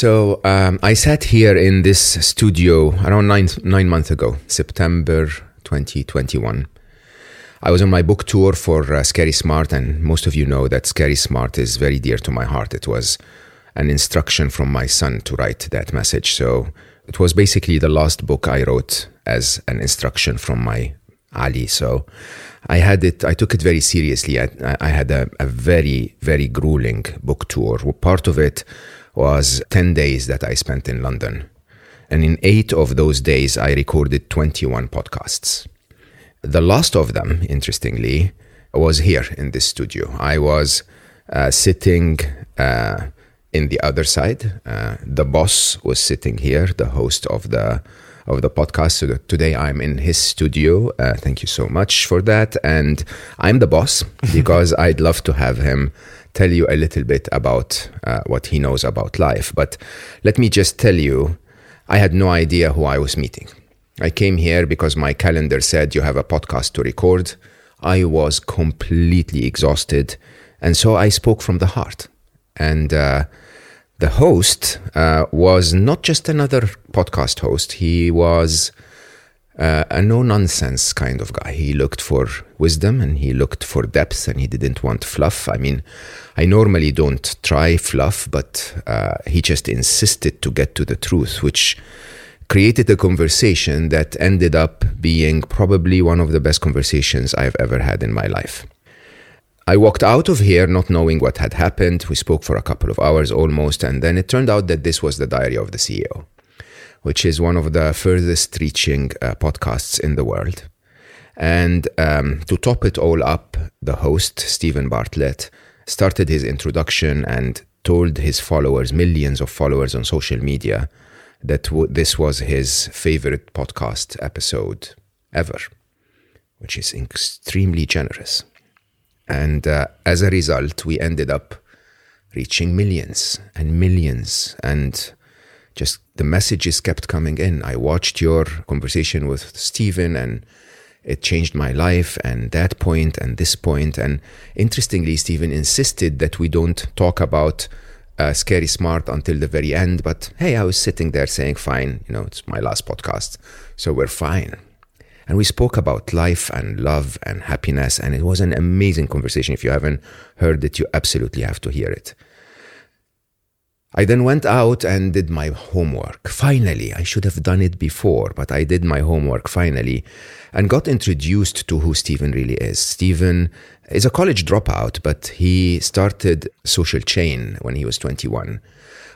So um, I sat here in this studio around nine nine months ago, September 2021. I was on my book tour for uh, Scary Smart, and most of you know that Scary Smart is very dear to my heart. It was an instruction from my son to write that message. So it was basically the last book I wrote as an instruction from my Ali. So I had it, I took it very seriously. I, I had a, a very, very grueling book tour. Part of it was 10 days that I spent in London. And in eight of those days, I recorded 21 podcasts. The last of them, interestingly, was here in this studio. I was uh, sitting uh, in the other side. Uh, the boss was sitting here, the host of the of the podcast. So today I'm in his studio. Uh, thank you so much for that. And I'm the boss because I'd love to have him tell you a little bit about uh, what he knows about life. But let me just tell you, I had no idea who I was meeting. I came here because my calendar said you have a podcast to record. I was completely exhausted. And so I spoke from the heart. And uh, the host uh, was not just another podcast host, he was uh, a no nonsense kind of guy. He looked for wisdom and he looked for depth and he didn't want fluff. I mean, I normally don't try fluff, but uh, he just insisted to get to the truth, which created a conversation that ended up being probably one of the best conversations I've ever had in my life. I walked out of here not knowing what had happened. We spoke for a couple of hours almost, and then it turned out that this was the diary of the CEO, which is one of the furthest reaching uh, podcasts in the world. And um, to top it all up, the host, Steven Bartlett, started his introduction and told his followers, millions of followers on social media, that w- this was his favorite podcast episode ever, which is extremely generous. And uh, as a result, we ended up reaching millions and millions. And just the messages kept coming in. I watched your conversation with Steven and it changed my life and that point and this point. And interestingly, Steven insisted that we don't talk about uh, Scary Smart until the very end. But hey, I was sitting there saying, fine, you know, it's my last podcast. So we're fine. And we spoke about life and love and happiness. And it was an amazing conversation. If you haven't heard it, you absolutely have to hear it. I then went out and did my homework. Finally, I should have done it before, but I did my homework finally and got introduced to who Steven really is. Steven is a college dropout, but he started Social Chain when he was 21,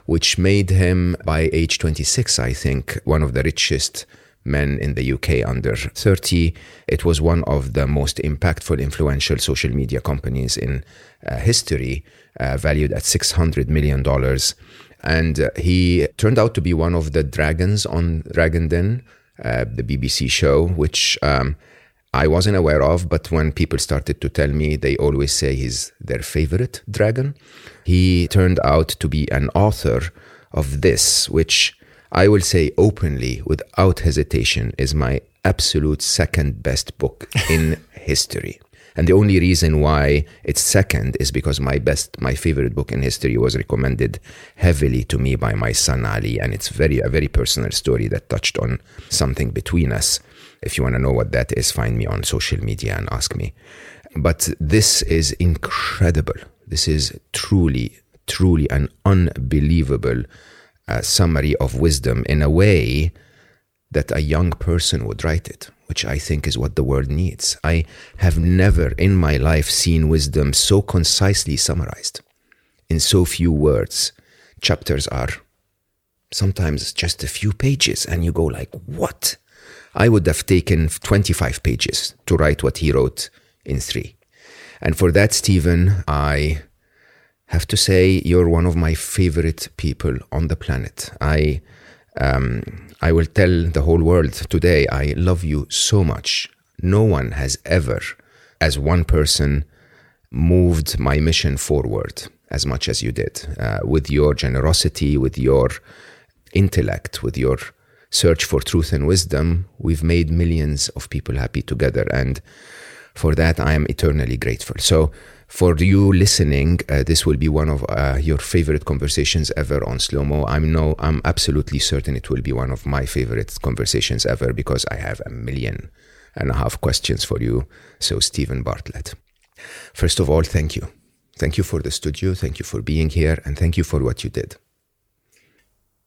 which made him, by age 26, I think, one of the richest men in the UK under 30. It was one of the most impactful, influential social media companies in uh, history, uh, valued at $600 million. And uh, he turned out to be one of the dragons on Dragon Den, uh, the BBC show, which um, I wasn't aware of. But when people started to tell me, they always say he's their favorite dragon. He turned out to be an author of this, which I will say openly, without hesitation, is my absolute second best book in history. And the only reason why it's second is because my best, my favorite book in history was recommended heavily to me by my son Ali. And it's very, a very personal story that touched on something between us. If you want to know what that is, find me on social media and ask me. But this is incredible. This is truly, truly an unbelievable uh, summary of wisdom in a way that a young person would write it, which I think is what the world needs. I have never in my life seen wisdom so concisely summarized in so few words. Chapters are sometimes just a few pages, and you go like, "What?" I would have taken 25 pages to write what he wrote in three. And for that, Steven, I have to say you're one of my favorite people on the planet. I um, I will tell the whole world today I love you so much. No one has ever, as one person, moved my mission forward as much as you did uh, with your generosity, with your intellect, with your search for truth and wisdom. We've made millions of people happy together, and for that I am eternally grateful. So for you listening, uh, this will be one of uh, your favorite conversations ever on Slo Mo. I'm no, I'm absolutely certain it will be one of my favorite conversations ever because I have a million and a half questions for you. So, Steven Bartlett, first of all, thank you. Thank you for the studio. Thank you for being here, and thank you for what you did.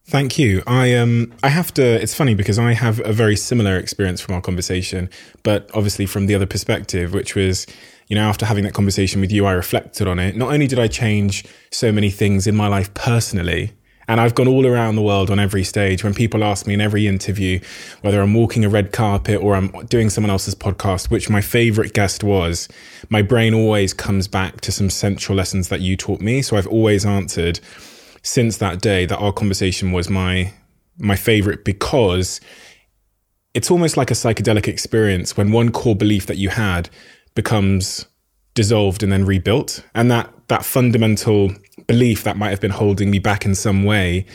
Thank you. I um I have to it's funny because I have a very similar experience from our conversation, but obviously from the other perspective, which was you know, after having that conversation with you, I reflected on it. Not only did I change so many things in my life personally, and I've gone all around the world on every stage. When people ask me in every interview, whether I'm walking a red carpet or I'm doing someone else's podcast, which my favorite guest was, my brain always comes back to some central lessons that you taught me. So I've always answered since that day that our conversation was my my favorite because it's almost like a psychedelic experience when one core belief that you had becomes dissolved and then rebuilt. And that that fundamental belief that might have been holding me back in some way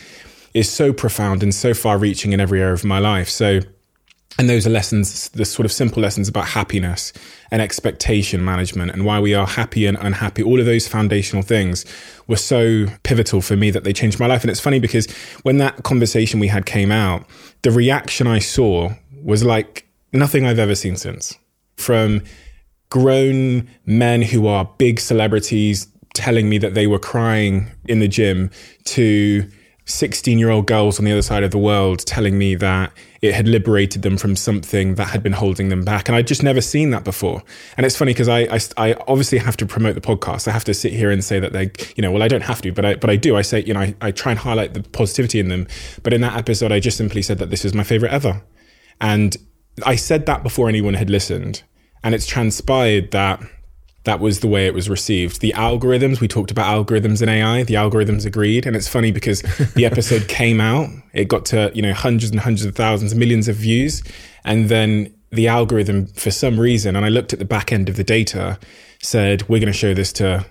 is so profound and so far reaching in every area of my life. So and those are lessons, the sort of simple lessons about happiness and expectation management and why we are happy and unhappy. All of those foundational things were so pivotal for me that they changed my life. And it's funny because when that conversation we had came out, the reaction I saw was like nothing I've ever seen since. From grown men who are big celebrities telling me that they were crying in the gym to 16 year old girls on the other side of the world telling me that it had liberated them from something that had been holding them back. And I'd just never seen that before. And it's funny because I, I, I, obviously have to promote the podcast. I have to sit here and say that they, you know, well, I don't have to, but I, but I do. I say, you know, I, I try and highlight the positivity in them. But in that episode, I just simply said that this is my favorite ever. And I said that before anyone had listened. And it's transpired that that was the way it was received. The algorithms, we talked about algorithms in AI, the algorithms agreed. And it's funny because the episode came out, it got to, you know, hundreds and hundreds of thousands, millions of views. And then the algorithm, for some reason, and I looked at the back end of the data, said, we're going to show this to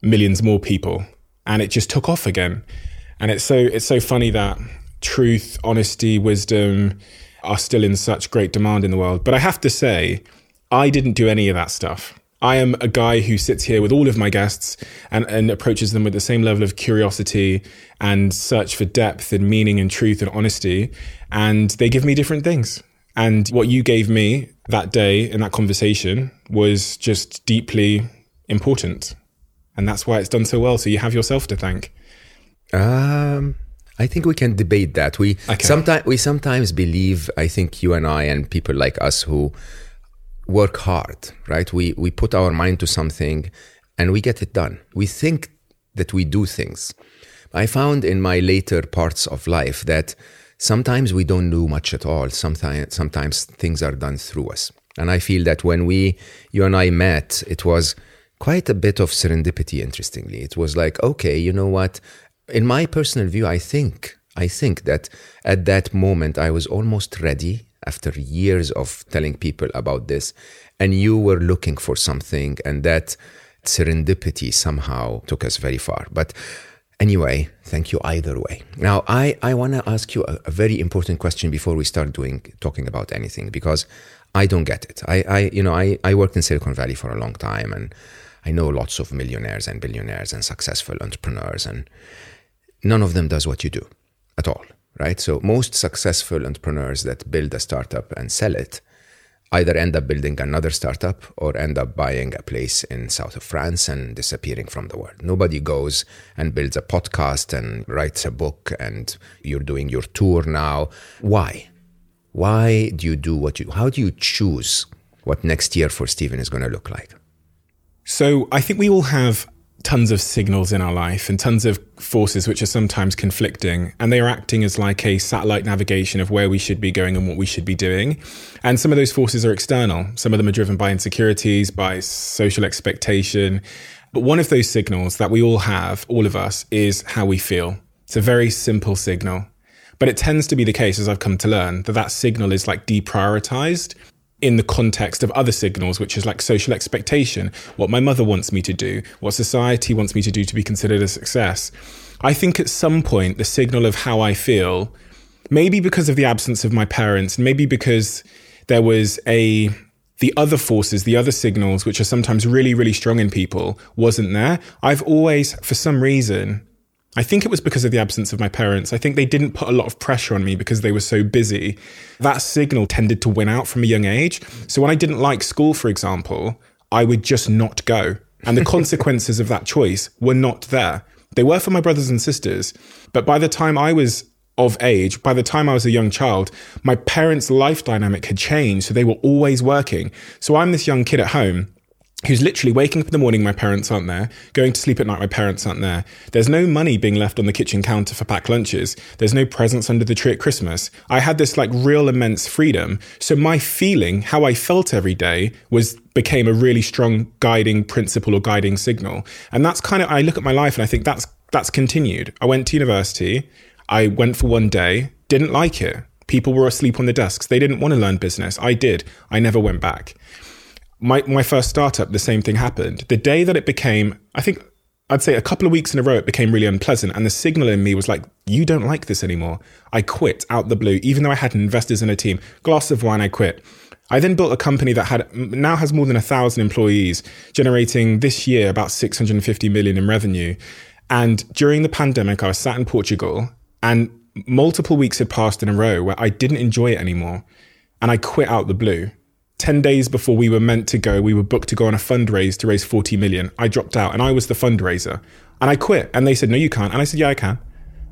millions more people. And it just took off again. And it's so, it's so funny that truth, honesty, wisdom are still in such great demand in the world. But I have to say, I didn't do any of that stuff. I am a guy who sits here with all of my guests and, and approaches them with the same level of curiosity and search for depth and meaning and truth and honesty. And they give me different things. And what you gave me that day in that conversation was just deeply important. And that's why it's done so well. So you have yourself to thank. Um, I think we can debate that. We okay. sometimes we sometimes believe. I think you and I and people like us who work hard, right? We we put our mind to something and we get it done. We think that we do things. I found in my later parts of life that sometimes we don't do much at all. Sometimes sometimes things are done through us. And I feel that when we you and I met, it was quite a bit of serendipity interestingly. It was like, okay, you know what? In my personal view, I think I think that at that moment I was almost ready after years of telling people about this, and you were looking for something, and that serendipity somehow took us very far. But anyway, thank you either way. Now, I, I want to ask you a, a, very important question before we start doing talking about anything because I don't get it. I, I you know, I, I worked in Silicon Valley for a long time, and I know lots of millionaires and billionaires and successful entrepreneurs, and none of them does what you do at all right? So most successful entrepreneurs that build a startup and sell it either end up building another startup or end up buying a place in south of France and disappearing from the world. Nobody goes and builds a podcast and writes a book and you're doing your tour now. Why? Why do you do what you how do you choose what next year for Steven is going to look like? So I think we all have tons of signals in our life and tons of forces which are sometimes conflicting and they are acting as like a satellite navigation of where we should be going and what we should be doing and some of those forces are external some of them are driven by insecurities by social expectation But one of those signals that we all have, all of us, is how we feel. It's a very simple signal. But it tends to be the case, as I've come to learn, that that signal is like deprioritized in the context of other signals, which is like social expectation, what my mother wants me to do, what society wants me to do to be considered a success. I think at some point, the signal of how I feel, maybe because of the absence of my parents, maybe because there was a the other forces, the other signals, which are sometimes really, really strong in people, wasn't there. I've always, for some reason, I think it was because of the absence of my parents. I think they didn't put a lot of pressure on me because they were so busy. That signal tended to win out from a young age. So when I didn't like school, for example, I would just not go. And the consequences of that choice were not there. They were for my brothers and sisters. But by the time I was of age, by the time I was a young child, my parents' life dynamic had changed. So they were always working. So I'm this young kid at home who's literally waking up in the morning, my parents aren't there, going to sleep at night, my parents aren't there. There's no money being left on the kitchen counter for packed lunches. There's no presents under the tree at Christmas. I had this like real immense freedom. So my feeling, how I felt every day was became a really strong guiding principle or guiding signal. And that's kind of, I look at my life and I think that's, that's continued. I went to university. I went for one day, didn't like it. People were asleep on the desks. They didn't want to learn business. I did. I never went back my, my first startup, the same thing happened. The day that it became, I think I'd say a couple of weeks in a row, it became really unpleasant. And the signal in me was like, you don't like this anymore. I quit out the blue, even though I had investors in a team. Glass of wine, I quit. I then built a company that had now has more than a thousand employees, generating this year about 650 million in revenue. And during the pandemic, I was sat in Portugal and multiple weeks had passed in a row where I didn't enjoy it anymore. And I quit out the blue. 10 days before we were meant to go, we were booked to go on a fundraise to raise 40 million. I dropped out and I was the fundraiser and I quit. And they said, no, you can't. And I said, yeah, I can.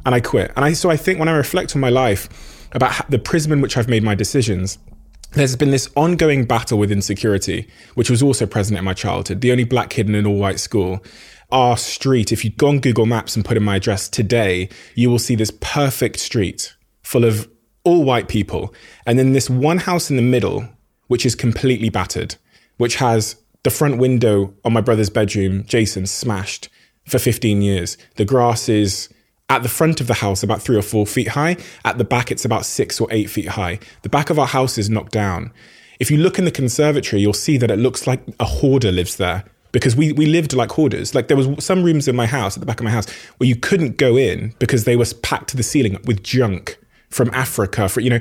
And I quit. And I, so I think when I reflect on my life about the prism in which I've made my decisions, there's been this ongoing battle with insecurity, which was also present in my childhood. The only black kid in an all white school. Our street, if you go on Google Maps and put in my address today, you will see this perfect street full of all white people. And then this one house in the middle which is completely battered, which has the front window on my brother's bedroom, Jason, smashed for 15 years. The grass is at the front of the house about three or four feet high. At the back, it's about six or eight feet high. The back of our house is knocked down. If you look in the conservatory, you'll see that it looks like a hoarder lives there because we, we lived like hoarders. Like there was some rooms in my house, at the back of my house, where you couldn't go in because they were packed to the ceiling with junk from Africa. For you know,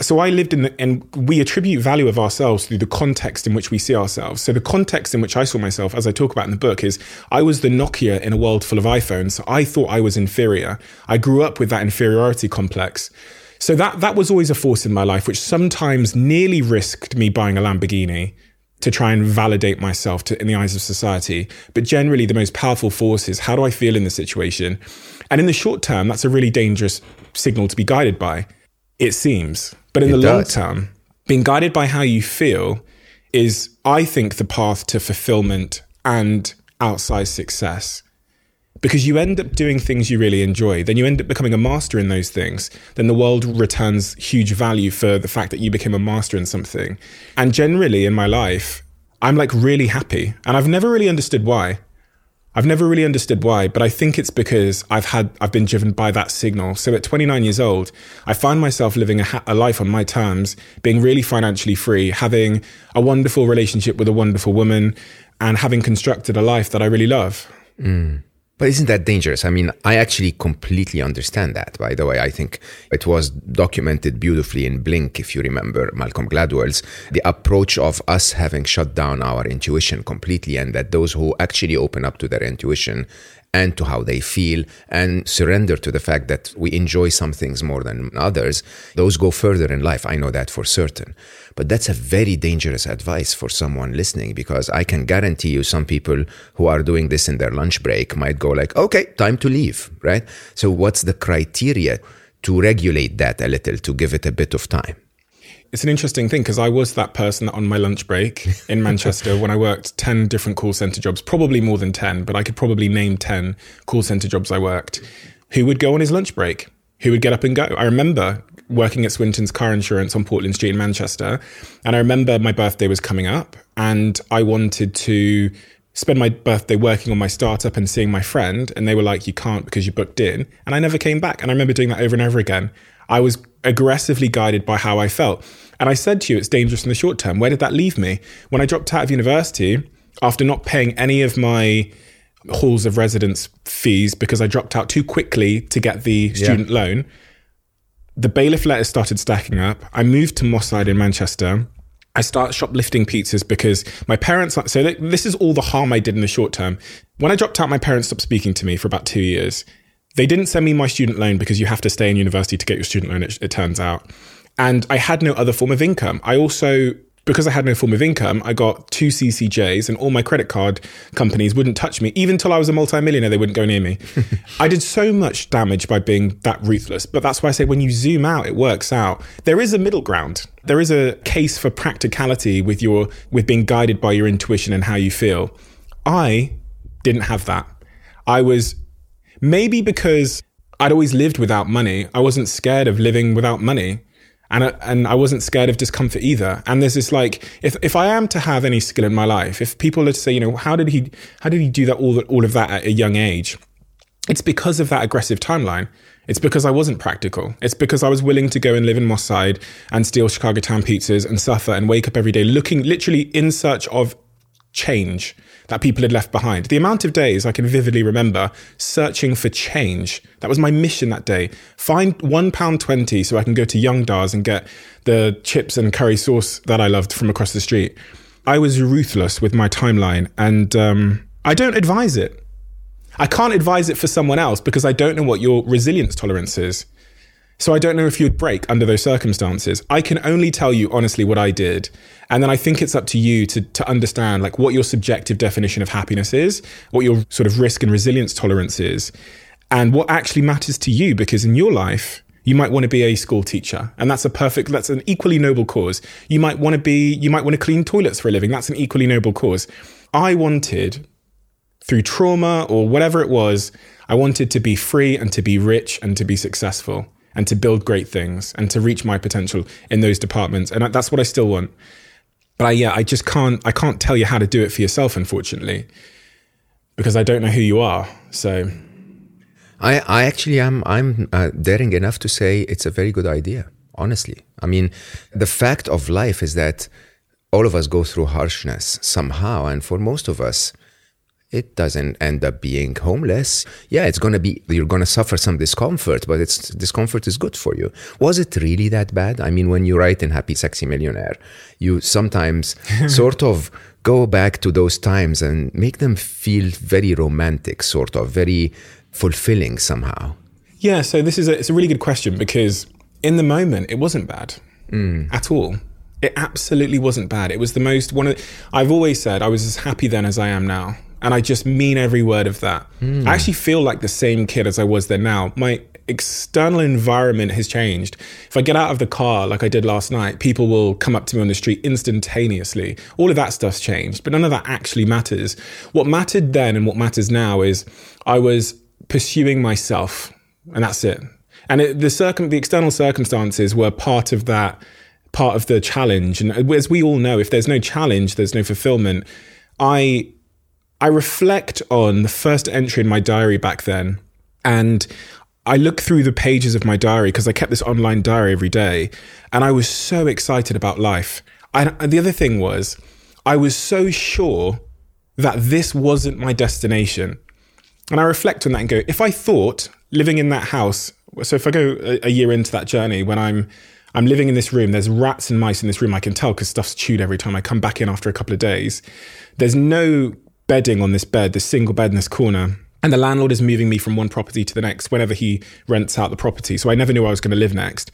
so I lived in the, and we attribute value of ourselves through the context in which we see ourselves. So the context in which I saw myself, as I talk about in the book, is I was the Nokia in a world full of iPhones. So I thought I was inferior. I grew up with that inferiority complex. So that that was always a force in my life, which sometimes nearly risked me buying a Lamborghini to try and validate myself to, in the eyes of society. But generally, the most powerful force is how do I feel in the situation? And in the short term, that's a really dangerous signal to be guided by. It seems. But in it the does. long term, being guided by how you feel is, I think, the path to fulfillment and outsized success. Because you end up doing things you really enjoy, then you end up becoming a master in those things. Then the world returns huge value for the fact that you became a master in something. And generally in my life, I'm like really happy. And I've never really understood why. I've never really understood why, but I think it's because I've had I've been driven by that signal. So at 29 years old, I find myself living a, ha- a, life on my terms, being really financially free, having a wonderful relationship with a wonderful woman, and having constructed a life that I really love. Mm. But isn't that dangerous? I mean, I actually completely understand that, by the way. I think it was documented beautifully in Blink, if you remember Malcolm Gladwell's, the approach of us having shut down our intuition completely, and that those who actually open up to their intuition and to how they feel and surrender to the fact that we enjoy some things more than others, those go further in life. I know that for certain. But that's a very dangerous advice for someone listening because I can guarantee you some people who are doing this in their lunch break might go like, okay, time to leave, right? So what's the criteria to regulate that a little, to give it a bit of time? It's an interesting thing because I was that person on my lunch break in Manchester when I worked 10 different call center jobs, probably more than 10, but I could probably name 10 call center jobs I worked, who would go on his lunch break, who would get up and go. I remember working at Swinton's car insurance on Portland Street in Manchester. And I remember my birthday was coming up and I wanted to spend my birthday working on my startup and seeing my friend. And they were like, you can't because you booked in. And I never came back. And I remember doing that over and over again. I was aggressively guided by how I felt. And I said to you, it's dangerous in the short term. Where did that leave me? When I dropped out of university, after not paying any of my halls of residence fees because I dropped out too quickly to get the student yeah. loan, the bailiff letters started stacking up. I moved to Moss Side in Manchester. I start shoplifting pizzas because my parents. So this is all the harm I did in the short term. When I dropped out, my parents stopped speaking to me for about two years. They didn't send me my student loan because you have to stay in university to get your student loan. It, it turns out, and I had no other form of income. I also because I had no form of income, I got two CCJs and all my credit card companies wouldn't touch me. Even till I was a multimillionaire, they wouldn't go near me. I did so much damage by being that ruthless. But that's why I say when you zoom out, it works out. There is a middle ground. There is a case for practicality with your with being guided by your intuition and how you feel. I didn't have that. I was maybe because I'd always lived without money. I wasn't scared of living without money and I, and I wasn't scared of discomfort either. And there's this like, if if I am to have any skill in my life, if people are to say, you know, how did he how did he do that all that all of that at a young age? It's because of that aggressive timeline. It's because I wasn't practical. It's because I was willing to go and live in Moss Side and steal Chicago Town pizzas and suffer and wake up every day looking literally in search of change that people had left behind. The amount of days I can vividly remember searching for change. That was my mission that day. Find one pound twenty so I can go to Young Dars and get the chips and curry sauce that I loved from across the street. I was ruthless with my timeline, and um, I don't advise it. I can't advise it for someone else because I don't know what your resilience tolerance is. So I don't know if you'd break under those circumstances. I can only tell you honestly what I did. And then I think it's up to you to, to understand like what your subjective definition of happiness is, what your sort of risk and resilience tolerance is, and what actually matters to you. Because in your life, you might want to be a school teacher and that's a perfect that's an equally noble cause you might want to be you might want to clean toilets for a living that's an equally noble cause i wanted through trauma or whatever it was i wanted to be free and to be rich and to be successful and to build great things and to reach my potential in those departments. And that's what I still want. But I, yeah, I just can't, I can't tell you how to do it for yourself, unfortunately, because I don't know who you are. So. I, I actually am, I'm uh, daring enough to say it's a very good idea, honestly. I mean, the fact of life is that all of us go through harshness somehow. And for most of us, it doesn't end up being homeless. Yeah, it's going to be, you're going to suffer some discomfort, but it's discomfort is good for you. Was it really that bad? I mean, when you write in Happy Sexy Millionaire, you sometimes sort of go back to those times and make them feel very romantic, sort of very fulfilling somehow. Yeah, so this is a, it's a really good question because in the moment, it wasn't bad mm. at all. It absolutely wasn't bad. It was the most one of. I've always said I was as happy then as I am now. And I just mean every word of that. Mm. I actually feel like the same kid as I was then now. My external environment has changed. If I get out of the car like I did last night, people will come up to me on the street instantaneously. All of that stuff's changed, but none of that actually matters. What mattered then and what matters now is I was pursuing myself, and that's it. And it, the circum, the external circumstances were part of that, part of the challenge. And as we all know, if there's no challenge, there's no fulfillment. I I reflect on the first entry in my diary back then, and I look through the pages of my diary because I kept this online diary every day, and I was so excited about life. I, the other thing was, I was so sure that this wasn't my destination. And I reflect on that and go, if I thought living in that house, so if I go a, a year into that journey when I'm I'm living in this room. There's rats and mice in this room. I can tell because stuff's chewed every time I come back in after a couple of days. There's no bedding on this bed, this single bed in this corner. And the landlord is moving me from one property to the next whenever he rents out the property. So I never knew I was going to live next.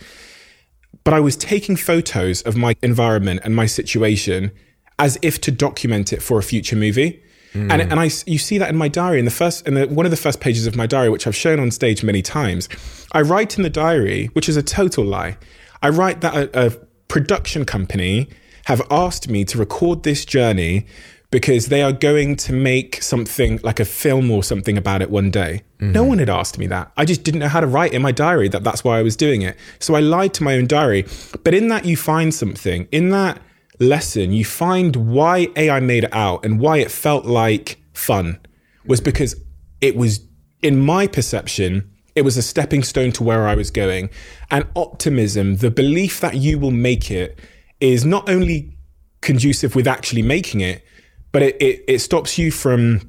But I was taking photos of my environment and my situation as if to document it for a future movie. Mm. And, and I, you see that in my diary, in the first, in the, one of the first pages of my diary, which I've shown on stage many times. I write in the diary, which is a total lie. I write that a, a production company have asked me to record this journey because they are going to make something like a film or something about it one day. Mm-hmm. No one had asked me that. I just didn't know how to write in my diary that that's why I was doing it. So I lied to my own diary. But in that, you find something. In that lesson, you find why AI made it out and why it felt like fun was because it was, in my perception, it was a stepping stone to where I was going. And optimism, the belief that you will make it, is not only conducive with actually making it, but it, it, it stops you from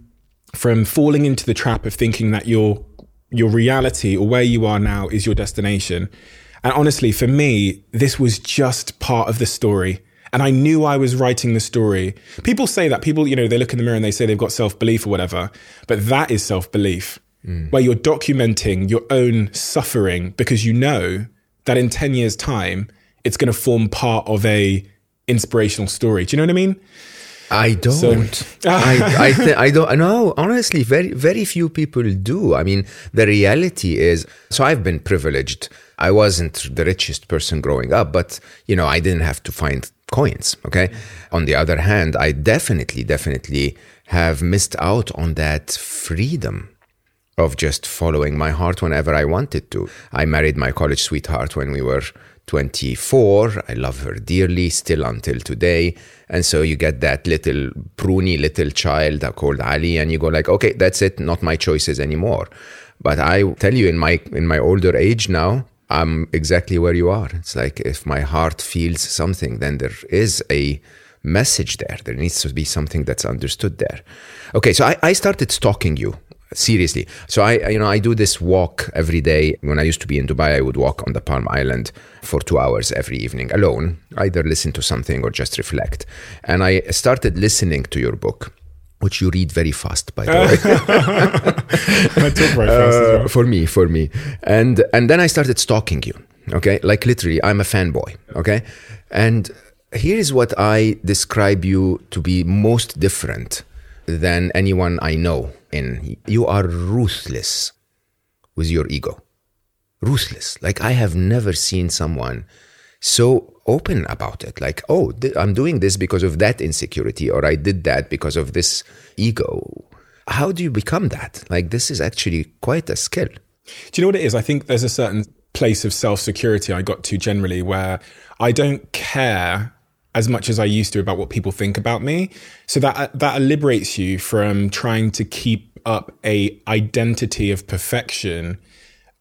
from falling into the trap of thinking that your your reality or where you are now is your destination. And honestly, for me, this was just part of the story. And I knew I was writing the story. People say that people, you know, they look in the mirror and they say they've got self belief or whatever, but that is self belief, mm. where you're documenting your own suffering because you know that in 10 years' time, it's going to form part of a inspirational story. Do you know what I mean? I don't. So, I I, th- I don't. No, honestly, very very few people do. I mean, the reality is. So I've been privileged. I wasn't the richest person growing up, but you know, I didn't have to find coins. Okay. On the other hand, I definitely, definitely have missed out on that freedom of just following my heart whenever I wanted to. I married my college sweetheart when we were 24. I love her dearly still until today. And so you get that little pruny little child called Ali, and you go like, okay, that's it, not my choices anymore. But I tell you, in my in my older age now, I'm exactly where you are. It's like if my heart feels something, then there is a message there. There needs to be something that's understood there. Okay, so I, I started stalking you seriously. So I, you know, I do this walk every day. When I used to be in Dubai, I would walk on the Palm Island for two hours every evening alone, either listen to something or just reflect. And I started listening to your book. Which you read very fast, by the way. Uh, well. For me, for me, and and then I started stalking you. Okay, like literally, I'm a fanboy. Okay, and here is what I describe you to be most different than anyone I know in. You are ruthless with your ego. Ruthless. Like I have never seen someone so open about it. Like, oh, th- I'm doing this because of that insecurity, or I did that because of this ego. How do you become that? Like, this is actually quite a skill. Do you know what it is? I think there's a certain place of self security I got to generally where I don't care as much as I used to about what people think about me. So that that liberates you from trying to keep up a identity of perfection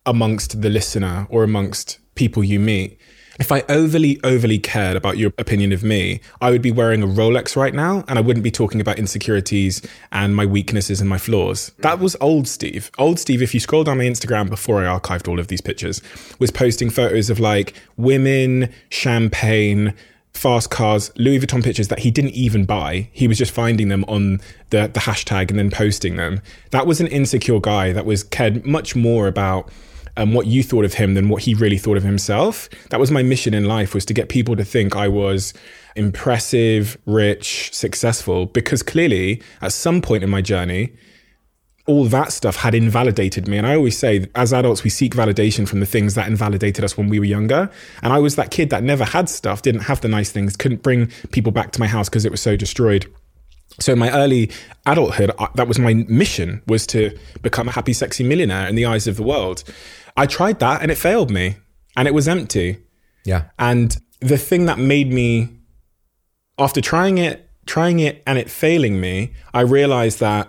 amongst the listener or amongst people you meet. If I overly, overly cared about your opinion of me, I would be wearing a Rolex right now and I wouldn't be talking about insecurities and my weaknesses and my flaws. That was old Steve. Old Steve, if you scroll down my Instagram before I archived all of these pictures, was posting photos of like women, champagne, fast cars, Louis Vuitton pictures that he didn't even buy. He was just finding them on the, the hashtag and then posting them. That was an insecure guy that was cared much more about um, what you thought of him than what he really thought of himself. That was my mission in life was to get people to think I was impressive, rich, successful, because clearly at some point in my journey, all that stuff had invalidated me. And I always say, as adults, we seek validation from the things that invalidated us when we were younger. And I was that kid that never had stuff, didn't have the nice things, couldn't bring people back to my house because it was so destroyed. So in my early adulthood, that was my mission was to become a happy, sexy millionaire in the eyes of the world. I tried that and it failed me and it was empty. Yeah. And the thing that made me, after trying it, trying it and it failing me, I realized that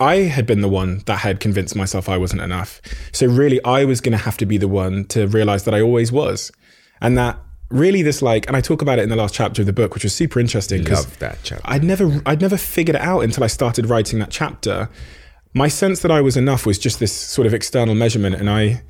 I had been the one that had convinced myself I wasn't enough. So really, I was going to have to be the one to realize that I always was. And that really this like, and I talk about it in the last chapter of the book, which was super interesting. Love that chapter. I'd never, I'd never figured it out until I started writing that chapter. My sense that I was enough was just this sort of external measurement. And I,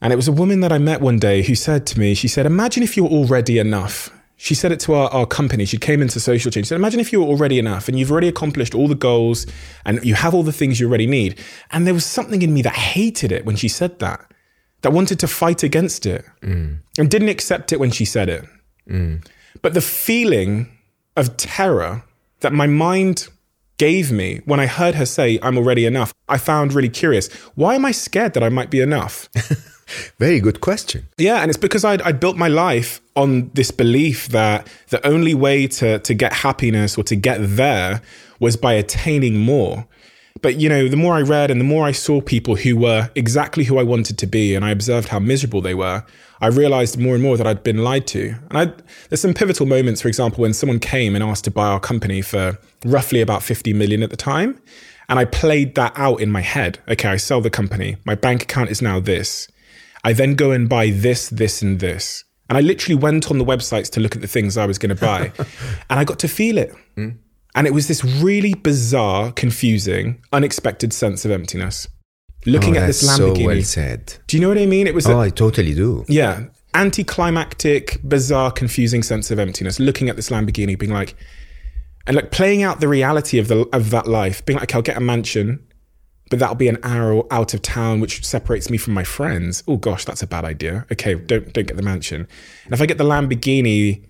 and it was a woman that I met one day who said to me, she said, imagine if you're already enough she said it to our, our company. She came into Social Chain. She said, imagine if you were already enough and you've already accomplished all the goals and you have all the things you already need. And there was something in me that hated it when she said that, that wanted to fight against it mm. and didn't accept it when she said it. Mm. But the feeling of terror that my mind gave me when I heard her say, I'm already enough, I found really curious. Why am I scared that I might be enough? Very good question. Yeah, and it's because I'd, I'd built my life on this belief that the only way to, to get happiness or to get there was by attaining more. But you know, the more I read and the more I saw people who were exactly who I wanted to be, and I observed how miserable they were, I realized more and more that I'd been lied to. And I, there's some pivotal moments, for example, when someone came and asked to buy our company for roughly about 50 million at the time. And I played that out in my head. Okay, I sell the company. My bank account is now this. I then go and buy this, this, and this. And I literally went on the websites to look at the things I was going to buy. and I got to feel it. Mm. And it was this really bizarre, confusing, unexpected sense of emptiness. Looking oh, at this Lamborghini. So well said. Do you know what I mean? It was. Oh, a, I totally do. Yeah, anticlimactic, bizarre, confusing sense of emptiness. Looking at this Lamborghini, being like, and like playing out the reality of the of that life, being like, okay, I'll get a mansion, but that'll be an hour out of town, which separates me from my friends. Oh gosh, that's a bad idea. Okay, don't don't get the mansion. And if I get the Lamborghini,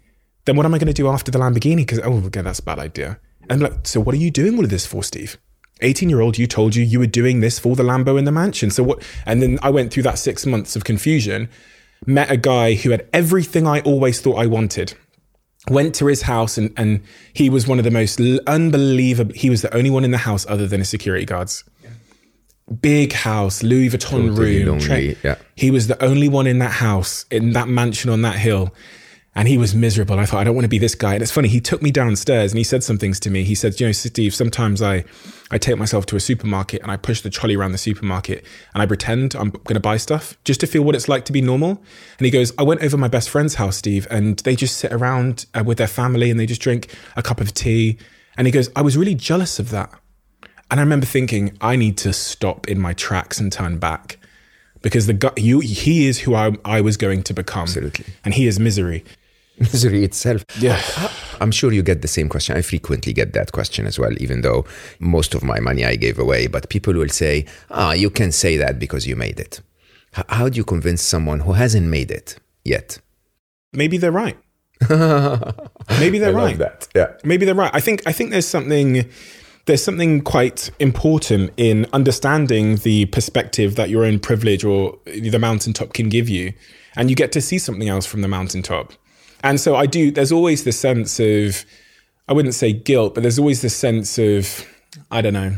then what am I going to do after the Lamborghini? Because oh, okay, that's a bad idea. And like, so what are you doing all of this for, Steve? 18 year old, you told you you were doing this for the Lambo in the mansion. So what? And then I went through that six months of confusion, met a guy who had everything I always thought I wanted. Went to his house and, and he was one of the most unbelievable. He was the only one in the house other than his security guards. Big house, Louis Vuitton totally room. Lonely, yeah. He was the only one in that house, in that mansion on that hill and he was miserable. I thought, I don't want to be this guy. And it's funny, he took me downstairs and he said some things to me. He said, you know, Steve, sometimes I, I take myself to a supermarket and I push the trolley around the supermarket and I pretend I'm going to buy stuff just to feel what it's like to be normal. And he goes, I went over my best friend's house, Steve, and they just sit around uh, with their family and they just drink a cup of tea. And he goes, I was really jealous of that. And I remember thinking, I need to stop in my tracks and turn back because the guy, you, he is who I, I was going to become. Absolutely. And he is misery misery itself. Yeah. I'm sure you get the same question. I frequently get that question as well, even though most of my money I gave away. But people will say, ah, you can say that because you made it. H- how do you convince someone who hasn't made it yet? Maybe they're right. Maybe they're right. That. Yeah. Maybe they're right. I think I think there's something there's something quite important in understanding the perspective that your own privilege or the mountaintop can give you. And you get to see something else from the mountaintop. And so I do, there's always this sense of, I wouldn't say guilt, but there's always this sense of, I don't know.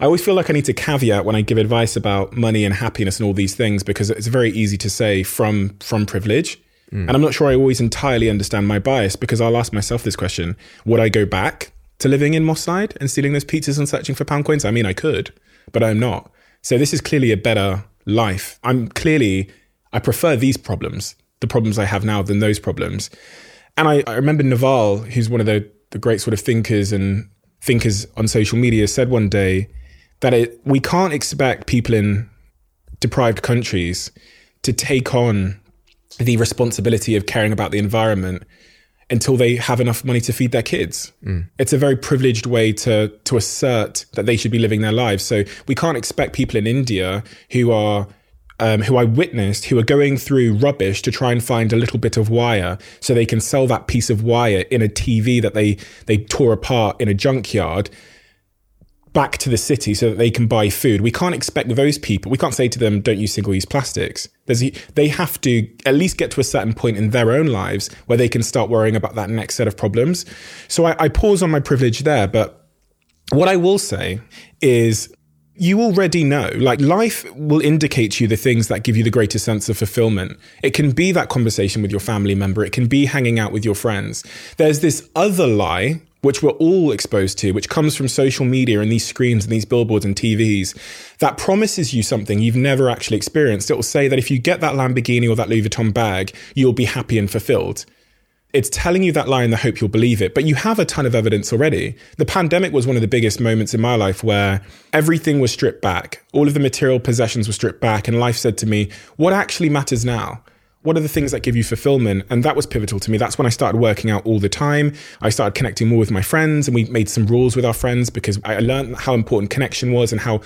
I always feel like I need to caveat when I give advice about money and happiness and all these things because it's very easy to say from from privilege. Mm. And I'm not sure I always entirely understand my bias because I'll ask myself this question Would I go back to living in Moss Side and stealing those pizzas and searching for pound coins? I mean, I could, but I'm not. So this is clearly a better life. I'm clearly, I prefer these problems the problems I have now than those problems. And I, I remember Naval, who's one of the, the great sort of thinkers and thinkers on social media, said one day that it, we can't expect people in deprived countries to take on the responsibility of caring about the environment until they have enough money to feed their kids. Mm. It's a very privileged way to to assert that they should be living their lives. So we can't expect people in India who are um, who I witnessed who are going through rubbish to try and find a little bit of wire so they can sell that piece of wire in a TV that they they tore apart in a junkyard back to the city so that they can buy food. We can't expect those people. We can't say to them, "Don't use single-use plastics." There's, they have to at least get to a certain point in their own lives where they can start worrying about that next set of problems. So I, I pause on my privilege there, but what I will say is you already know like life will indicate to you the things that give you the greatest sense of fulfillment it can be that conversation with your family member it can be hanging out with your friends there's this other lie which we're all exposed to which comes from social media and these screens and these billboards and TVs that promises you something you've never actually experienced it will say that if you get that Lamborghini or that Louis Vuitton bag you'll be happy and fulfilled it's telling you that lie in the hope you'll believe it. But you have a ton of evidence already. The pandemic was one of the biggest moments in my life where everything was stripped back. All of the material possessions were stripped back. And life said to me, what actually matters now? What are the things that give you fulfillment? And that was pivotal to me. That's when I started working out all the time. I started connecting more with my friends and we made some rules with our friends because I learned how important connection was and how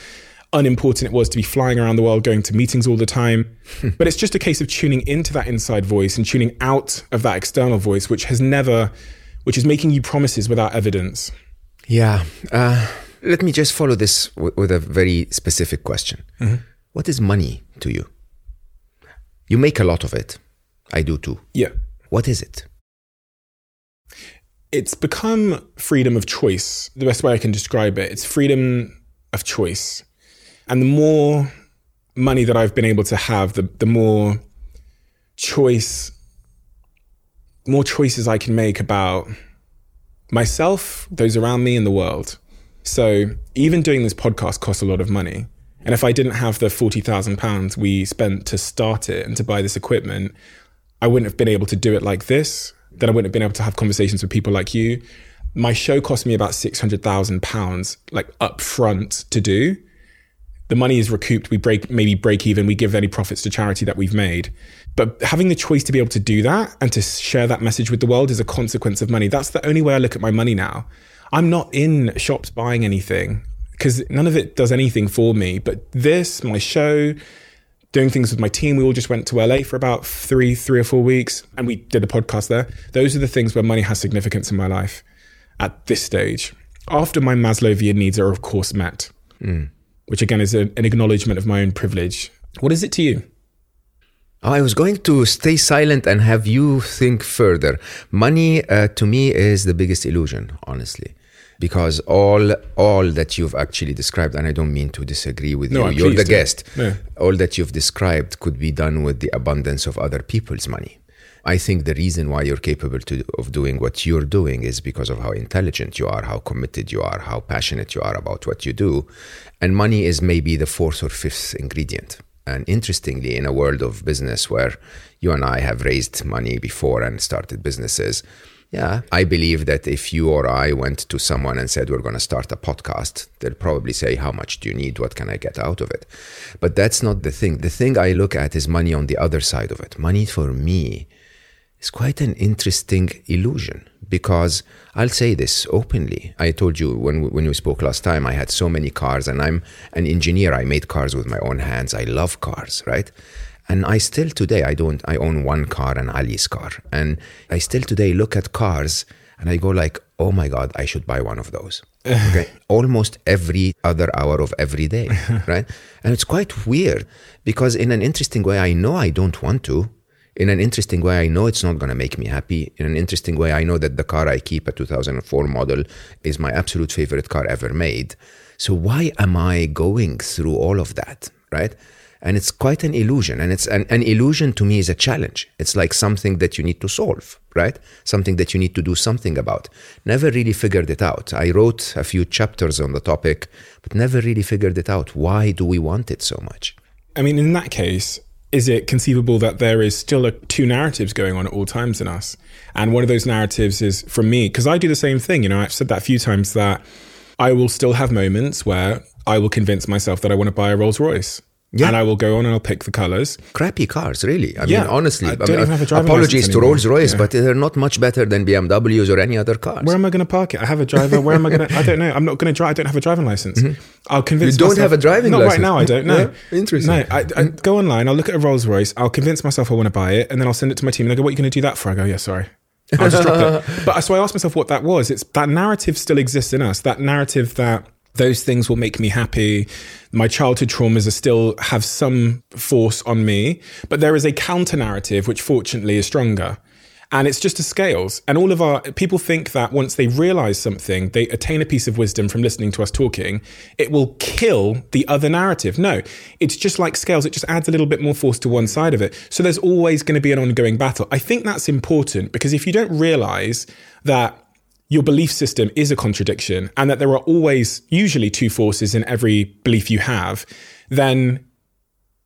unimportant it was to be flying around the world, going to meetings all the time. but it's just a case of tuning into that inside voice and tuning out of that external voice, which has never, which is making you promises without evidence. Yeah. Uh, let me just follow this w- with a very specific question. Mm-hmm. What is money to you? You make a lot of it. I do too. Yeah. What is it? It's become freedom of choice. The best way I can describe it. It's freedom of choice. And the more money that I've been able to have, the, the more choice, more choices I can make about myself, those around me, and the world. So even doing this podcast costs a lot of money. And if I didn't have the £40,000 we spent to start it and to buy this equipment, I wouldn't have been able to do it like this. Then I wouldn't have been able to have conversations with people like you. My show cost me about £600,000 like up front to do. The money is recouped. We break, maybe break even. We give any profits to charity that we've made. But having the choice to be able to do that and to share that message with the world is a consequence of money. That's the only way I look at my money now. I'm not in shops buying anything because none of it does anything for me. But this, my show, doing things with my team. We all just went to LA for about three, three or four weeks, and we did a podcast there. Those are the things where money has significance in my life at this stage. After my Maslowian needs are, of course, met, mm. which again is a, an acknowledgement of my own privilege. What is it to you? I was going to stay silent and have you think further. Money, uh, to me, is the biggest illusion, honestly because all all that you've actually described and i don't mean to disagree with no, you you're the guest yeah. all that you've described could be done with the abundance of other people's money. I think the reason why you're capable to, of doing what you're doing is because of how intelligent you are how committed you are how passionate you are about what you do. And money is maybe the fourth or fifth ingredient. And interestingly in a world of business where you and i have raised money before and started businesses yeah, I believe that if you or I went to someone and said, We're going to start a podcast, they'll probably say, How much do you need? What can I get out of it? But that's not the thing. The thing I look at is money on the other side of it. Money for me is quite an interesting illusion because I'll say this openly. I told you when, when we spoke last time, I had so many cars and I'm an engineer. I made cars with my own hands. I love cars, right? And I still today, I don't, I own one car, an Ali's car. And I still today look at cars and I go like, oh my God, I should buy one of those. okay. Almost every other hour of every day. right. And it's quite weird because in an interesting way, I know I don't want to. In an interesting way, I know it's not going to make me happy. In an interesting way, I know that the car I keep, a 2004 model, is my absolute favorite car ever made. So why am I going through all of that? Right. And it's quite an illusion. And it's an, an illusion to me is a challenge. It's like something that you need to solve, right? Something that you need to do something about. Never really figured it out. I wrote a few chapters on the topic, but never really figured it out. Why do we want it so much? I mean, in that case, is it conceivable that there is still a, two narratives going on at all times in us? And one of those narratives is from me, because I do the same thing. You know, I've said that a few times that I will still have moments where I will convince myself that I want to buy a Rolls Royce. Yeah. And I will go on and I'll pick the colors. Crappy cars, really. I yeah. mean, honestly. I don't I mean, even have a driving apologies to Rolls Royce, yeah. but they're not much better than BMWs or any other cars. Where am I going to park it? I have a driver. Where am I going to? I don't know. I'm not going to drive. I don't have a driving license. Mm-hmm. I'll convince. You don't myself, have a driving not license. right now. I don't know. Yeah. Interesting. No, I, I go online. I'll look at a Rolls Royce. I'll convince myself I want to buy it, and then I'll send it to my team. And they go, "What are you going to do that for?" I go, "Yeah, sorry." I'll just drop it. But so I asked myself what that was. It's that narrative still exists in us. That narrative that those things will make me happy. My childhood traumas are still have some force on me, but there is a counter narrative which fortunately is stronger. And it's just a scales. And all of our people think that once they realize something, they attain a piece of wisdom from listening to us talking, it will kill the other narrative. No, it's just like scales. It just adds a little bit more force to one side of it. So there's always going to be an ongoing battle. I think that's important because if you don't realize that your belief system is a contradiction and that there are always usually two forces in every belief you have, then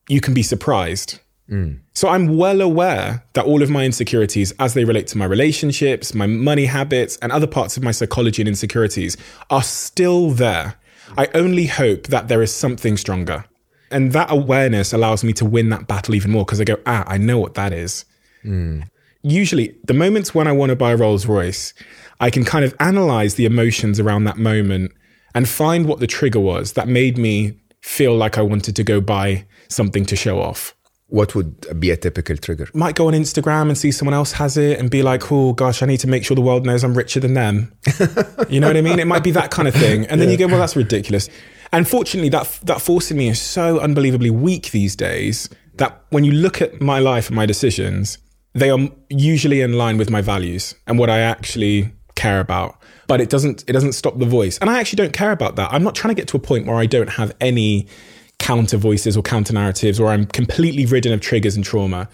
you can be surprised. Mm. So I'm well aware that all of my insecurities, as they relate to my relationships, my money habits, and other parts of my psychology and insecurities, are still there. I only hope that there is something stronger. And that awareness allows me to win that battle even more because I go, ah, I know what that is. Mm. Usually, the moments when I want to buy a Rolls Royce, I can kind of analyze the emotions around that moment and find what the trigger was that made me feel like I wanted to go buy something to show off. What would be a typical trigger? Might go on Instagram and see someone else has it and be like, oh gosh, I need to make sure the world knows I'm richer than them. you know what I mean? It might be that kind of thing. And then yeah. you go, well, that's ridiculous. And fortunately, that, that force in me is so unbelievably weak these days that when you look at my life and my decisions, they are usually in line with my values and what I actually care about. but it doesn't it doesn't stop the voice. And I actually don't care about that. I'm not trying to get to a point where I don't have any counter voices or counter narratives, or I'm completely ridden of triggers and trauma.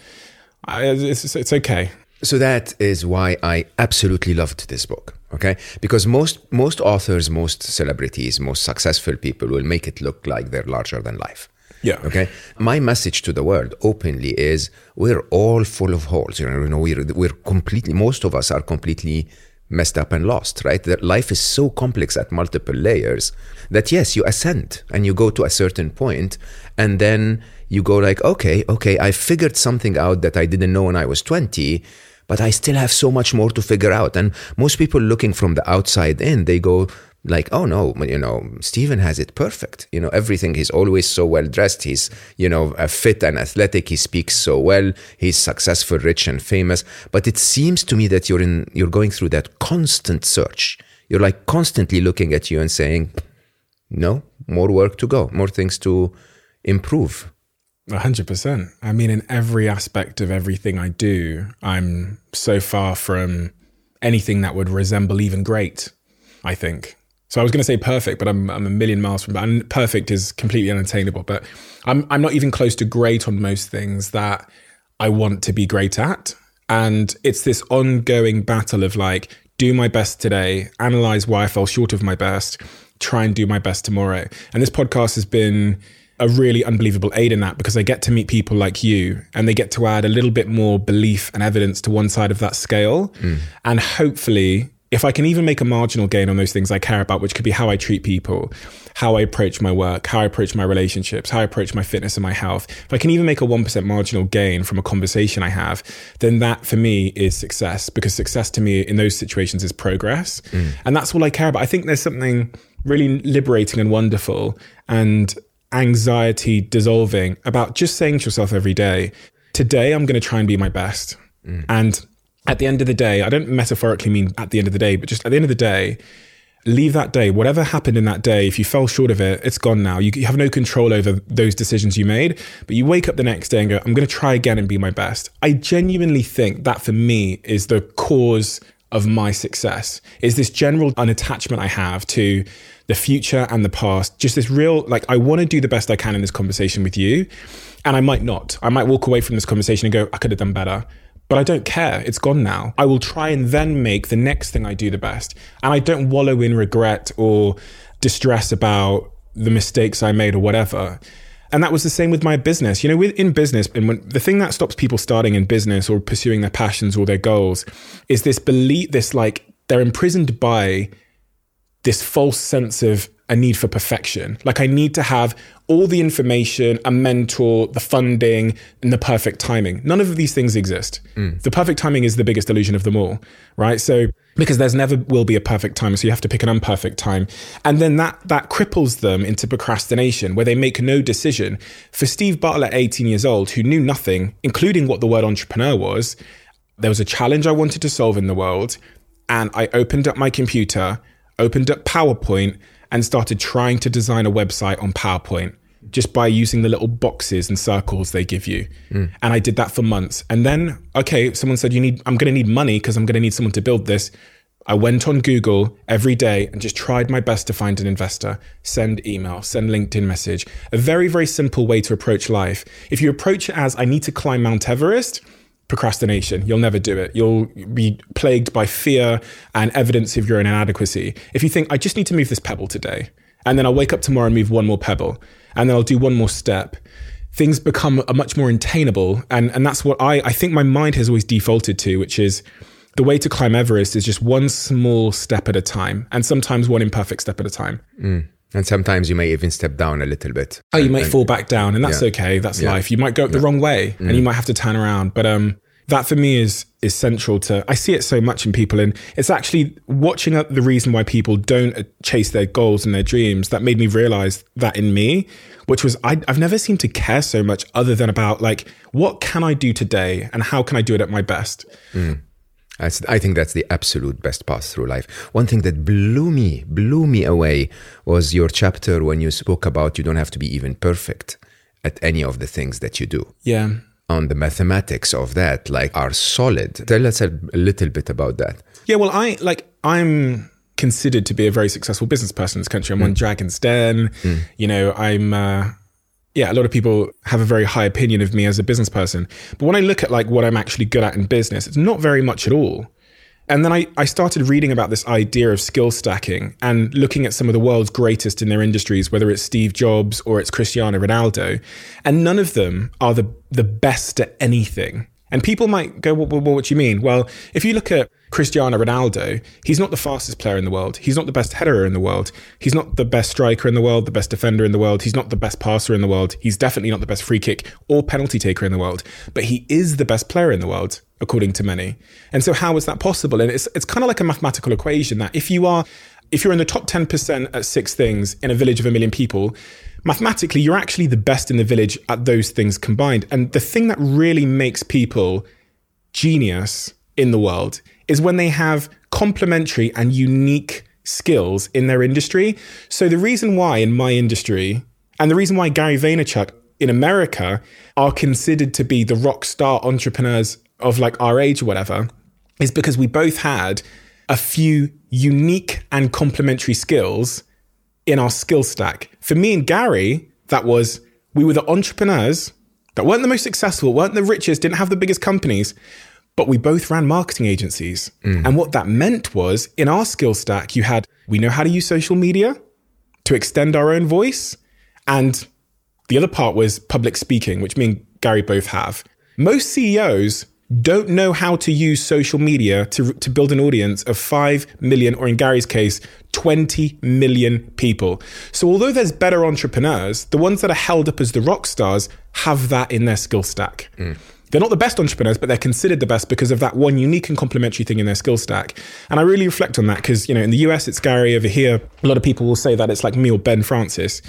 I, it's, it's okay. So that is why I absolutely loved this book. Okay, because most most authors, most celebrities, most successful people will make it look like they're larger than life. Yeah. Okay. My message to the world openly is we're all full of holes. You know, you know we're we're completely. Most of us are completely messed up and lost. Right. That life is so complex at multiple layers that yes, you ascend and you go to a certain point, and then you go like, okay, okay, I figured something out that I didn't know when I was twenty but I still have so much more to figure out. And most people looking from the outside in, they go like, oh no, you know, Steven has it perfect. You know, everything. He's always so well dressed. He's, you know, fit and athletic. He speaks so well. He's successful, rich and famous. But it seems to me that you're in, you're going through that constant search. You're like constantly looking at you and saying, no, more work to go, more things to improve. A hundred percent. I mean, in every aspect of everything I do, I'm so far from anything that would resemble even great. I think. So I was going to say perfect, but I'm I'm a million miles from that. And perfect is completely unattainable. But I'm I'm not even close to great on most things that I want to be great at. And it's this ongoing battle of like, do my best today, analyze why I fell short of my best, try and do my best tomorrow. And this podcast has been a really unbelievable aid in that because I get to meet people like you and they get to add a little bit more belief and evidence to one side of that scale. Mm. And hopefully, if I can even make a marginal gain on those things I care about, which could be how I treat people, how I approach my work, how I approach my relationships, how I approach my fitness and my health, if I can even make a 1% marginal gain from a conversation I have, then that for me is success because success to me in those situations is progress. Mm. And that's all I care about. I think there's something really liberating and wonderful and anxiety dissolving about just saying to yourself every day, today I'm going to try and be my best. Mm. And at the end of the day, I don't metaphorically mean at the end of the day, but just at the end of the day, leave that day, whatever happened in that day, if you fell short of it, it's gone now. You, you have no control over those decisions you made, but you wake up the next day and go, I'm going to try again and be my best. I genuinely think that for me is the cause of my success is this general unattachment I have to the future and the past. Just this real, like, I want to do the best I can in this conversation with you. And I might not. I might walk away from this conversation and go, I could have done better. But I don't care. It's gone now. I will try and then make the next thing I do the best. And I don't wallow in regret or distress about the mistakes I made or whatever. And that was the same with my business. You know, in business, and when the thing that stops people starting in business or pursuing their passions or their goals is this belief, this like they're imprisoned by this false sense of a need for perfection. Like I need to have all the information, a mentor, the funding, and the perfect timing. None of these things exist. Mm. The perfect timing is the biggest illusion of them all, right? So because there's never will be a perfect time, so you have to pick an imperfect time, and then that that cripples them into procrastination, where they make no decision. For Steve Bartlett, 18 years old, who knew nothing, including what the word entrepreneur was, there was a challenge I wanted to solve in the world, and I opened up my computer opened up PowerPoint and started trying to design a website on PowerPoint just by using the little boxes and circles they give you. Mm. And I did that for months. And then, okay, someone said, You need, I'm going to need money because I'm going to need someone to build this. I went on Google every day and just tried my best to find an investor, send email, send LinkedIn message. A very, very simple way to approach life. If you approach it as, I need to climb Mount Everest, procrastination. You'll never do it. You'll be plagued by fear and evidence of your own inadequacy. If you think, I just need to move this pebble today, and then I'll wake up tomorrow and move one more pebble, and then I'll do one more step, things become a much more attainable. And, and that's what I, I think my mind has always defaulted to, which is the way to climb Everest is just one small step at a time, and sometimes one imperfect step at a time. Mm. And sometimes you may even step down a little bit. Oh, you might and, fall back down, and that's yeah. okay. That's yeah. life. You might go yeah. the wrong way, mm. and you might have to turn around. But um, that for me is is central to. I see it so much in people, and it's actually watching the reason why people don't chase their goals and their dreams that made me realize that in me, which was I, I've never seemed to care so much other than about like what can I do today and how can I do it at my best. Mm. I think that's the absolute best path through life. One thing that blew me, blew me away was your chapter when you spoke about you don't have to be even perfect at any of the things that you do. Yeah. On the mathematics of that, like, are solid. Tell us a little bit about that. Yeah, well, I like, I'm considered to be a very successful business person in this country. I'm on Dragon's Den. You know, I'm. Uh, yeah, a lot of people have a very high opinion of me as a business person. But when I look at like what I'm actually good at in business, it's not very much at all. And then I, I started reading about this idea of skill stacking and looking at some of the world's greatest in their industries, whether it's Steve Jobs or it's Cristiano Ronaldo. And none of them are the, the best at anything. And people might go, well, well, what do you mean? Well, if you look at Cristiano Ronaldo, he's not the fastest player in the world. He's not the best header in the world. He's not the best striker in the world, the best defender in the world. He's not the best passer in the world. He's definitely not the best free kick or penalty taker in the world. But he is the best player in the world, according to many. And so how is that possible? And it's it's kind of like a mathematical equation that if you are if you're in the top 10% at six things in a village of a million people, mathematically, you're actually the best in the village at those things combined. And the thing that really makes people genius in the world is when they have complementary and unique skills in their industry. So the reason why in my industry, and the reason why Gary Vaynerchuk in America are considered to be the rock star entrepreneurs of like our age or whatever, is because we both had a few unique and complementary skills in our skill stack. For me and Gary, that was we were the entrepreneurs that weren't the most successful, weren't the richest, didn't have the biggest companies, but we both ran marketing agencies. Mm. And what that meant was in our skill stack, you had we know how to use social media to extend our own voice. And the other part was public speaking, which me and Gary both have. Most CEOs don't know how to use social media to, to build an audience of 5 million, or in Gary's case, 20 million people. So, although there's better entrepreneurs, the ones that are held up as the rock stars have that in their skill stack. Mm. They're not the best entrepreneurs, but they're considered the best because of that one unique and complementary thing in their skill stack. And I really reflect on that because, you know, in the US, it's Gary. Over here, a lot of people will say that it's like me or Ben Francis.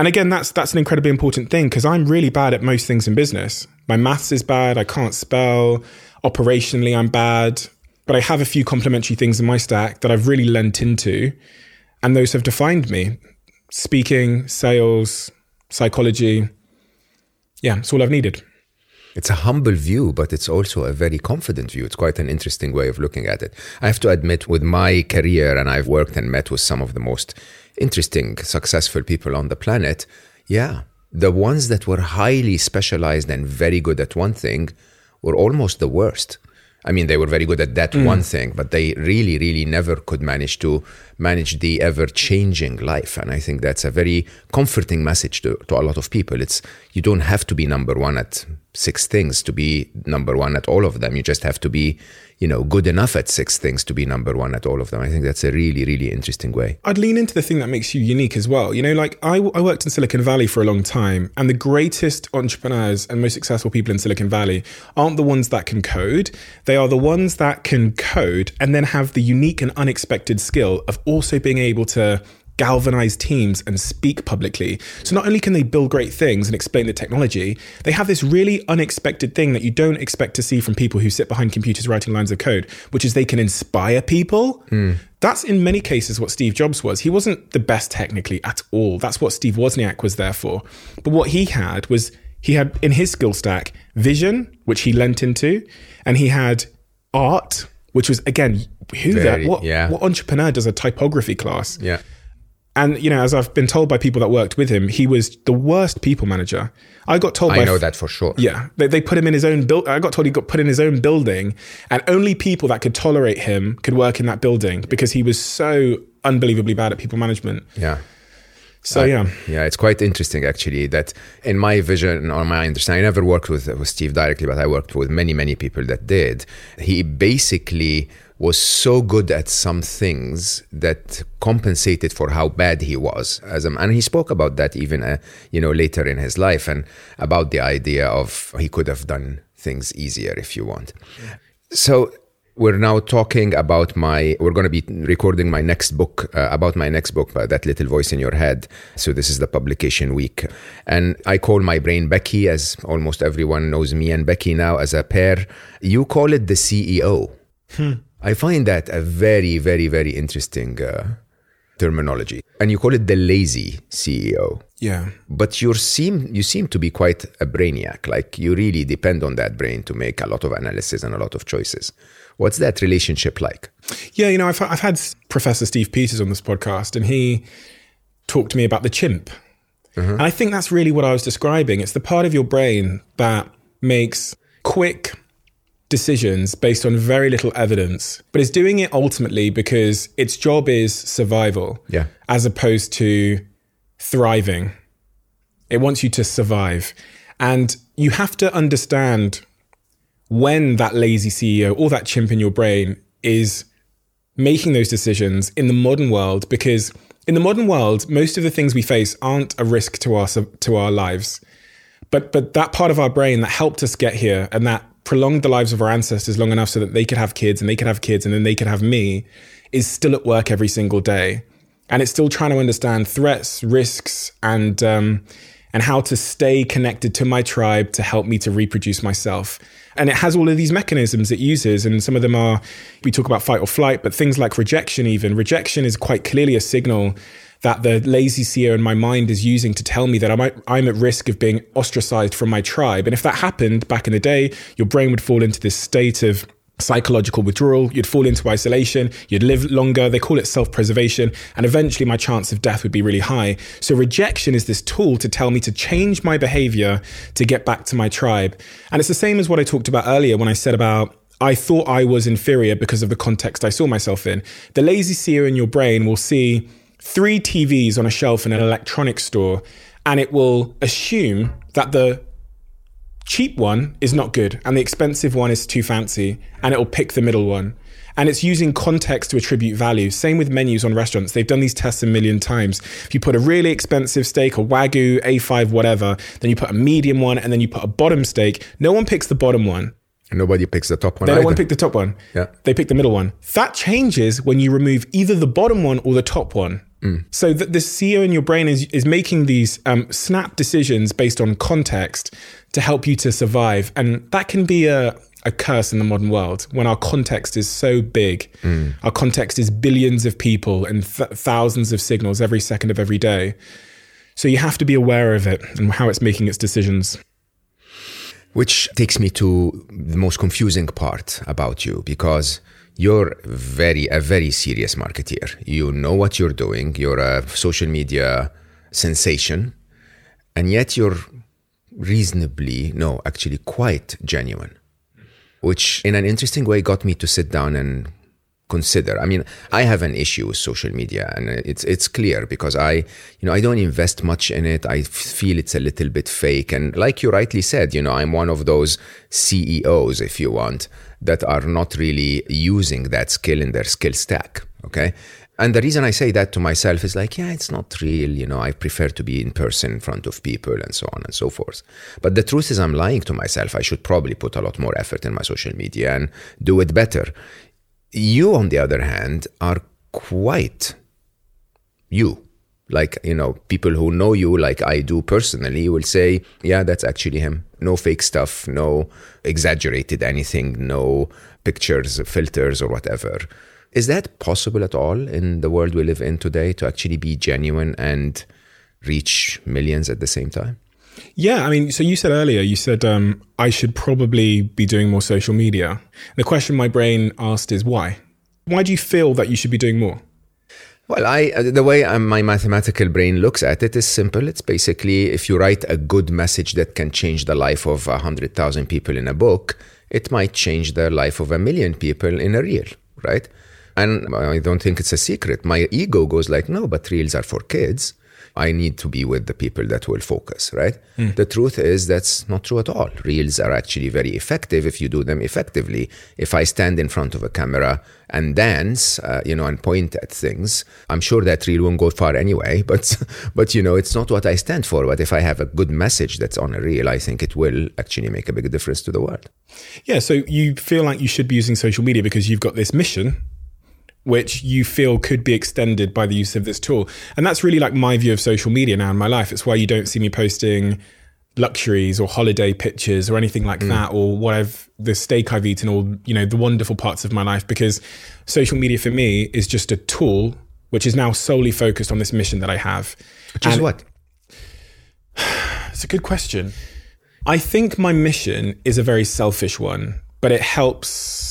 And again, that's that's an incredibly important thing because I'm really bad at most things in business. My maths is bad. I can't spell. Operationally, I'm bad. But I have a few complementary things in my stack that I've really lent into, and those have defined me. Speaking, sales, psychology. Yeah, it's all I've needed. It's a humble view, but it's also a very confident view. It's quite an interesting way of looking at it. I have to admit, with my career, and I've worked and met with some of the most interesting, successful people on the planet, yeah, the ones that were highly specialized and very good at one thing were almost the worst. I mean, they were very good at that mm. one thing, but they really, really never could manage to manage the ever changing life. And I think that's a very comforting message to, to a lot of people. It's you don't have to be number one at six things to be number one at all of them. You just have to be, you know, good enough at six things to be number one at all of them. I think that's a really, really interesting way. I'd lean into the thing that makes you unique as well. You know, like I, I worked in Silicon Valley for a long time, and the greatest entrepreneurs and most successful people in Silicon Valley aren't the ones that can code. They are the ones that can code and then have the unique and unexpected skill of also being able to galvanize teams and speak publicly. So not only can they build great things and explain the technology, they have this really unexpected thing that you don't expect to see from people who sit behind computers writing lines of code, which is they can inspire people. Hmm. That's in many cases what Steve Jobs was. He wasn't the best technically at all. That's what Steve Wozniak was there for. But what he had was he had in his skill stack vision, which he lent into, and he had art, which was again who that what, yeah. what entrepreneur does a typography class? Yeah. And you know, as I've been told by people that worked with him, he was the worst people manager. I got told I by know that for sure. yeah, they, they put him in his own build. I got told he got put in his own building, and only people that could tolerate him could work in that building because he was so unbelievably bad at people management. Yeah. So yeah, Yeah, it's quite interesting actually that in my vision or my understanding, I never worked with, with Steve directly, but I worked with many, many people that did. He basically was so good at some things that compensated for how bad he was as a, and he spoke about that even uh, you know later in his life and about the idea of he could have done things easier if you want. So we're now talking about my we're going to be recording my next book uh, about my next book uh, that little voice in your head. So this is the publication week. And i call my brain becky as almost everyone knows me and becky now as a pair. You call it the ceo i find that a very very very interesting uh, terminology and you call it the lazy ceo yeah. but you seem you seem to be quite a brainiac like you really depend on that brain to make a lot of analysis and a lot of choices What's that relationship like? Yeah, you know, I've, I've had Professor Steve Peters on this podcast, and he talked to me about the chimp. Uh-huh. And I think that's really what I was describing. It's the part of your brain that makes quick decisions based on very little evidence, but is doing it ultimately because its job is survival, yeah. as opposed to thriving. It wants you to survive. And you have to understand when that lazy CEO or that chimp in your brain is making those decisions in the modern world because in the modern world most of the things we face aren't a risk to our to our lives but but that part of our brain that helped us get here and that prolonged the lives of our ancestors long enough so that they could have kids and they could have kids and then they could have me is still at work every single day. And it's still trying to understand threats, risks, and um, and how to stay connected to my tribe to help me to reproduce myself. And it has all of these mechanisms it uses, and some of them are we talk about fight or flight, but things like rejection, even rejection is quite clearly a signal that the lazy CEO in my mind is using to tell me that I'm, I'm at risk of being ostracized from my tribe. And if that happened back in the day, your brain would fall into this state of psychological withdrawal, you'd fall into isolation, you'd live longer. They call it self preservation. And eventually, my chance of death would be really high. So, rejection is this tool to tell me to change my behavior to get back to my tribe. And it's the same as what I talked about earlier when I said about. I thought I was inferior because of the context I saw myself in. The lazy CEO in your brain will see three TVs on a shelf in an electronics store, and it will assume that the cheap one is not good and the expensive one is too fancy, and it will pick the middle one. And it's using context to attribute value. Same with menus on restaurants. They've done these tests a million times. If you put a really expensive steak, a Wagyu, A5, whatever, then you put a medium one, and then you put a bottom steak, no one picks the bottom one. Nobody picks the top one. They don't want to pick the top one. Yeah. They pick the middle one. That changes when you remove either the bottom one or the top one. Mm. So that the CEO in your brain is is making these um, snap decisions based on context to help you to survive, and that can be a a curse in the modern world when our context is so big. Mm. Our context is billions of people and th- thousands of signals every second of every day. So you have to be aware of it and how it's making its decisions. Which takes me to the most confusing part about you because you're very a very serious marketeer. You know what you're doing. You're a social media sensation, and yet you're reasonably no, actually quite genuine, which in an interesting way got me to sit down and consider. I mean, I have an issue with social media, and it's it's clear because I, you know, I don't invest much in it. I feel it's a little bit fake, and like you rightly said, you know, I'm one of those CEOs, if you want, that are not really using that skill in their skill stack. Okay. And the reason I say that to myself is like, yeah, it's not real. You know, I prefer to be in person in front of people and so on and so forth. But the truth is, I'm lying to myself. I should probably put a lot more effort in my social media and do it better. You, on the other hand, are quite you. Like, you know, people who know you like I do personally will say, yeah, that's actually him. No fake stuff, no exaggerated anything, no pictures, filters, or whatever. Is that possible at all in the world we live in today to actually be genuine and reach millions at the same time? Yeah, I mean, so you said earlier, you said um, I should probably be doing more social media. The question my brain asked is why? Why do you feel that you should be doing more? Well, I uh, the way um, my mathematical brain looks at it is simple. It's basically if you write a good message that can change the life of hundred thousand people in a book, it might change the life of a million people in a reel, right? And I don't think it's a secret. My ego goes like, no, but reels are for kids. I need to be with the people that will focus, right? Mm. The truth is that's not true at all. Reels are actually very effective if you do them effectively. If I stand in front of a camera and dance, uh, you know, and point at things, I'm sure that reel won't go far anyway. But, but you know, it's not what I stand for. But if I have a good message that's on a reel, I think it will actually make a big difference to the world. Yeah. So you feel like you should be using social media because you've got this mission which you feel could be extended by the use of this tool. And that's really like my view of social media now in my life. It's why you don't see me posting luxuries or holiday pictures or anything like mm. that or what I've the steak I've eaten or you know the wonderful parts of my life because social media for me is just a tool which is now solely focused on this mission that I have. Which is what? It's a good question. I think my mission is a very selfish one, but it helps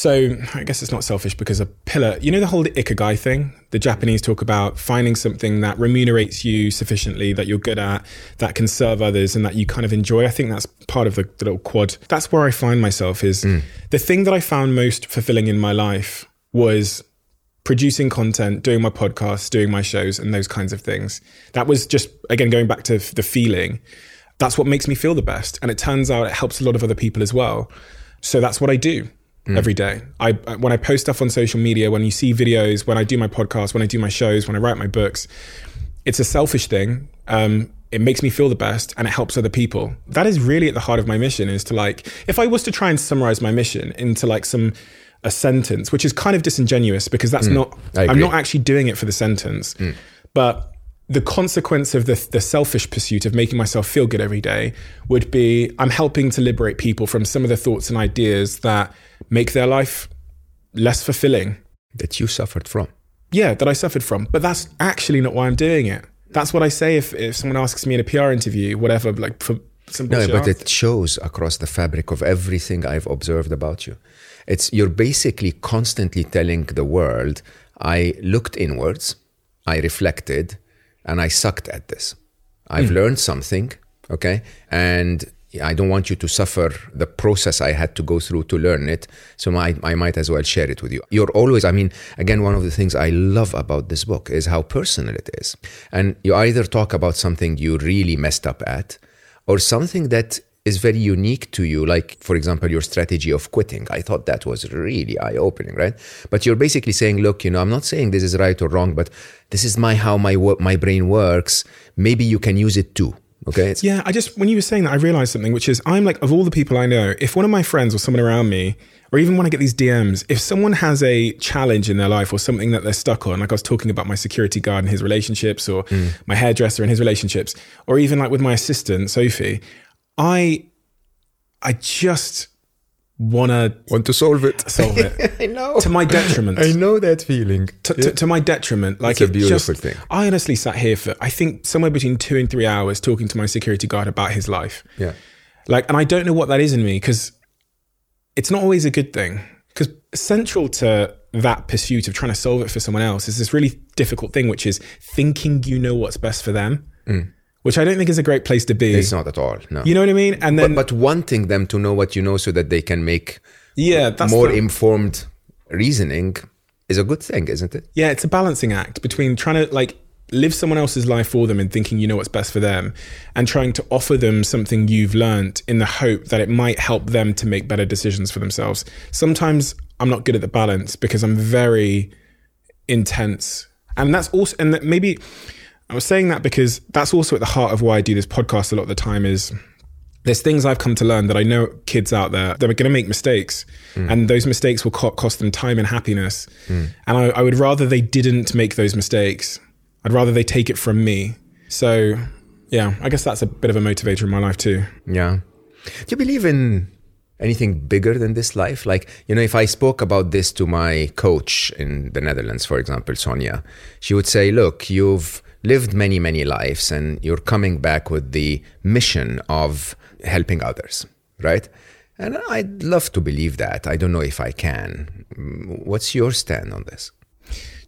So I guess it's not selfish because a pillar, you know, the whole ikigai thing. The Japanese talk about finding something that remunerates you sufficiently, that you're good at, that can serve others, and that you kind of enjoy. I think that's part of the, the little quad. That's where I find myself. Is mm. the thing that I found most fulfilling in my life was producing content, doing my podcasts, doing my shows, and those kinds of things. That was just again going back to the feeling. That's what makes me feel the best, and it turns out it helps a lot of other people as well. So that's what I do Mm. every day. I when I post stuff on social media, when you see videos, when I do my podcast, when I do my shows, when I write my books, it's a selfish thing. Um, it makes me feel the best and it helps other people. That is really at the heart of my mission is to like if I was to try and summarize my mission into like some a sentence, which is kind of disingenuous because that's mm. not I I'm not actually doing it for the sentence. Mm. But the consequence of the, the selfish pursuit of making myself feel good every day would be I'm helping to liberate people from some of the thoughts and ideas that make their life less fulfilling. That you suffered from. Yeah, that I suffered from. But that's actually not why I'm doing it. That's what I say if, if someone asks me in a PR interview, whatever, like for some No, but answer. it shows across the fabric of everything I've observed about you. It's you're basically constantly telling the world, I looked inwards, I reflected, and I sucked at this. I've hmm. learned something, okay? And I don't want you to suffer the process I had to go through to learn it. So I, I might as well share it with you. You're always, I mean, again, one of the things I love about this book is how personal it is. And you either talk about something you really messed up at, or something that is very unique to you like for example your strategy of quitting. I thought that was really eye opening right? But you're basically saying look you know i'm not saying this is right or wrong but this is my how my my brain works. Maybe you can use it too okay? It's, Yeah, I just when you were saying that, I realized something, which is I'm like of all the people I know, if one of my friends or someone around me, or even when I get these DMs, if someone has a challenge in their life or something that they're stuck on, like I was talking about my security guard and his relationships, or mm. my hairdresser and his relationships, or even like with my assistant Sophie, I, I just want to want to solve it. solve it. I know. To my detriment. I know that feeling. To, to, to my detriment. Like It's a beautiful just- thing. I honestly sat here for I think somewhere between two and three hours talking to my security guard about his life. yeah. Like, and I don't know what that is in me because it's not always a good thing. Because central to that pursuit of trying to solve it for someone else is this really difficult thing, which is thinking you know what's best for them, mm. Which I don't think is a great place to be. It's not at all no you know what I mean? And then, but, but wanting them to know what you know so that they can make yeah, that's more the- informed reasoning is a good thing isn't it Yeah, it's a balancing act between trying to like live someone else's life for them and thinking you know what's best for them and trying to offer them something you've learned in the hope that it might help them to make better decisions for themselves. Sometimes I'm not good at the balance because I'm very intense. And that's also and that maybe I was saying that because that's also at the heart of why I do this podcast a lot of the time is there's things I've come to learn that I know kids out there that are going to make mistakes, mm. and those mistakes will co- cost them time and happiness. Mm. And I, I would rather they didn't make those mistakes. I'd rather they take it from me. So, yeah, I guess that's a bit of a motivator in my life too. Yeah. Do you believe in anything bigger than this life? Like, you know, if I spoke about this to my coach in the Netherlands, for example, Sonia, she would say, look, you've lived many, many lives and you're coming back with the mission of helping others, right? And I'd love to believe that. I don't know if I can. What's your stand on this?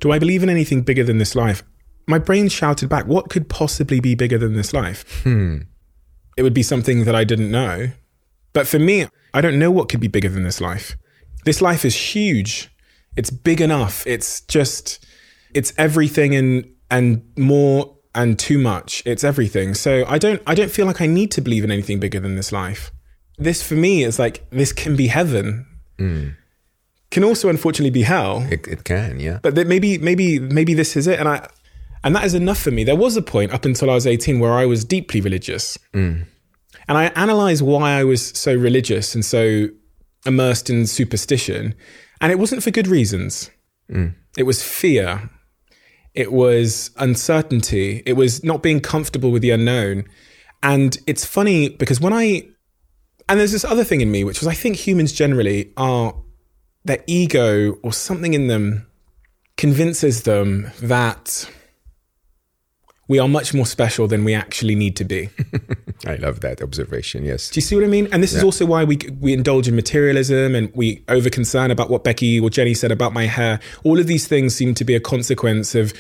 Do I believe in anything bigger than this life? My brain shouted back, what could possibly be bigger than this life? Hmm. It would be something that I didn't know. But for me, I don't know what could be bigger than this life. This life is huge. It's big enough. It's just, it's everything and, and more and too much. It's everything. So I don't, I don't feel like I need to believe in anything bigger than this life. This for me is like, this can be heaven. Hmm. Can also unfortunately be hell It, it can, yeah. but that maybe maybe maybe this is it and i and that is enough for me there was a point up until i was 18 where i was deeply religious hmm. and i analyzed why i was so religious and so immersed in superstition and it wasn't for good reasons hmm. it was fear it was uncertainty. It was not being comfortable with the unknown. And it's funny because when i and there's this other thing in me which was i think humans generally are their ego or something in them convinces them that we are much more special than we actually need to be. I love that observation. Yes. Do you see what I mean? And this is also why we we indulge in materialism and we over concern about what Becky or Jenny said about my hair. All of these things seem to be a consequence of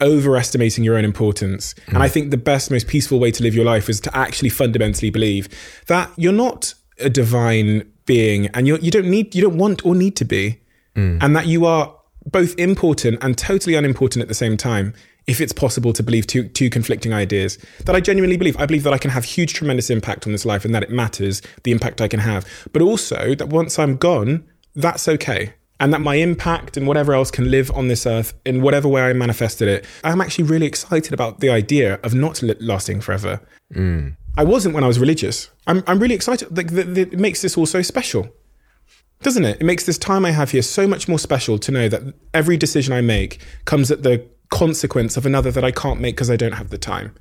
overestimating your own importance. Mm. And I think the best, most peaceful way to live your life is to actually fundamentally believe that you're not a divine being and you're, you don't need, you don't want or need to be. Mm. And that you are both important and totally unimportant at the same time if it's possible to believe two, two conflicting ideas that I genuinely believe. I believe that I can have huge, tremendous impact on this life and that it matters the impact I can have. But also that once I'm gone, that's okay. And that my impact and whatever else can live on this earth in whatever way I manifested it. I'm actually really excited about the idea of not lasting forever. Mm. I wasn't when I was religious. I'm, I'm really excited. Like, the, the, it makes this all so special doesn't it? It makes this time I have here so much more special to know that every decision I make comes at the consequence of another that I can't make because I don't have the time.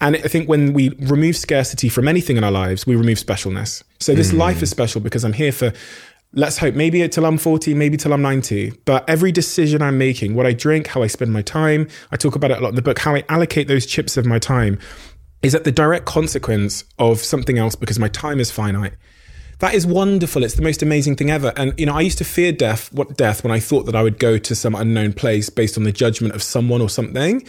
And I think when we remove scarcity from anything in our lives, we remove specialness. So this mm. life is special because I'm here for, let's hope, maybe till I'm 40, maybe till I'm 90. But every decision I'm making, what I drink, how I spend my time, I talk about it a lot in the book, how I allocate those chips of my time is at the direct consequence of something else because my time is finite. That is wonderful. It's the most amazing thing ever. And you know, I used to fear death, what death when I thought that I would go to some unknown place based on the judgment of someone or something.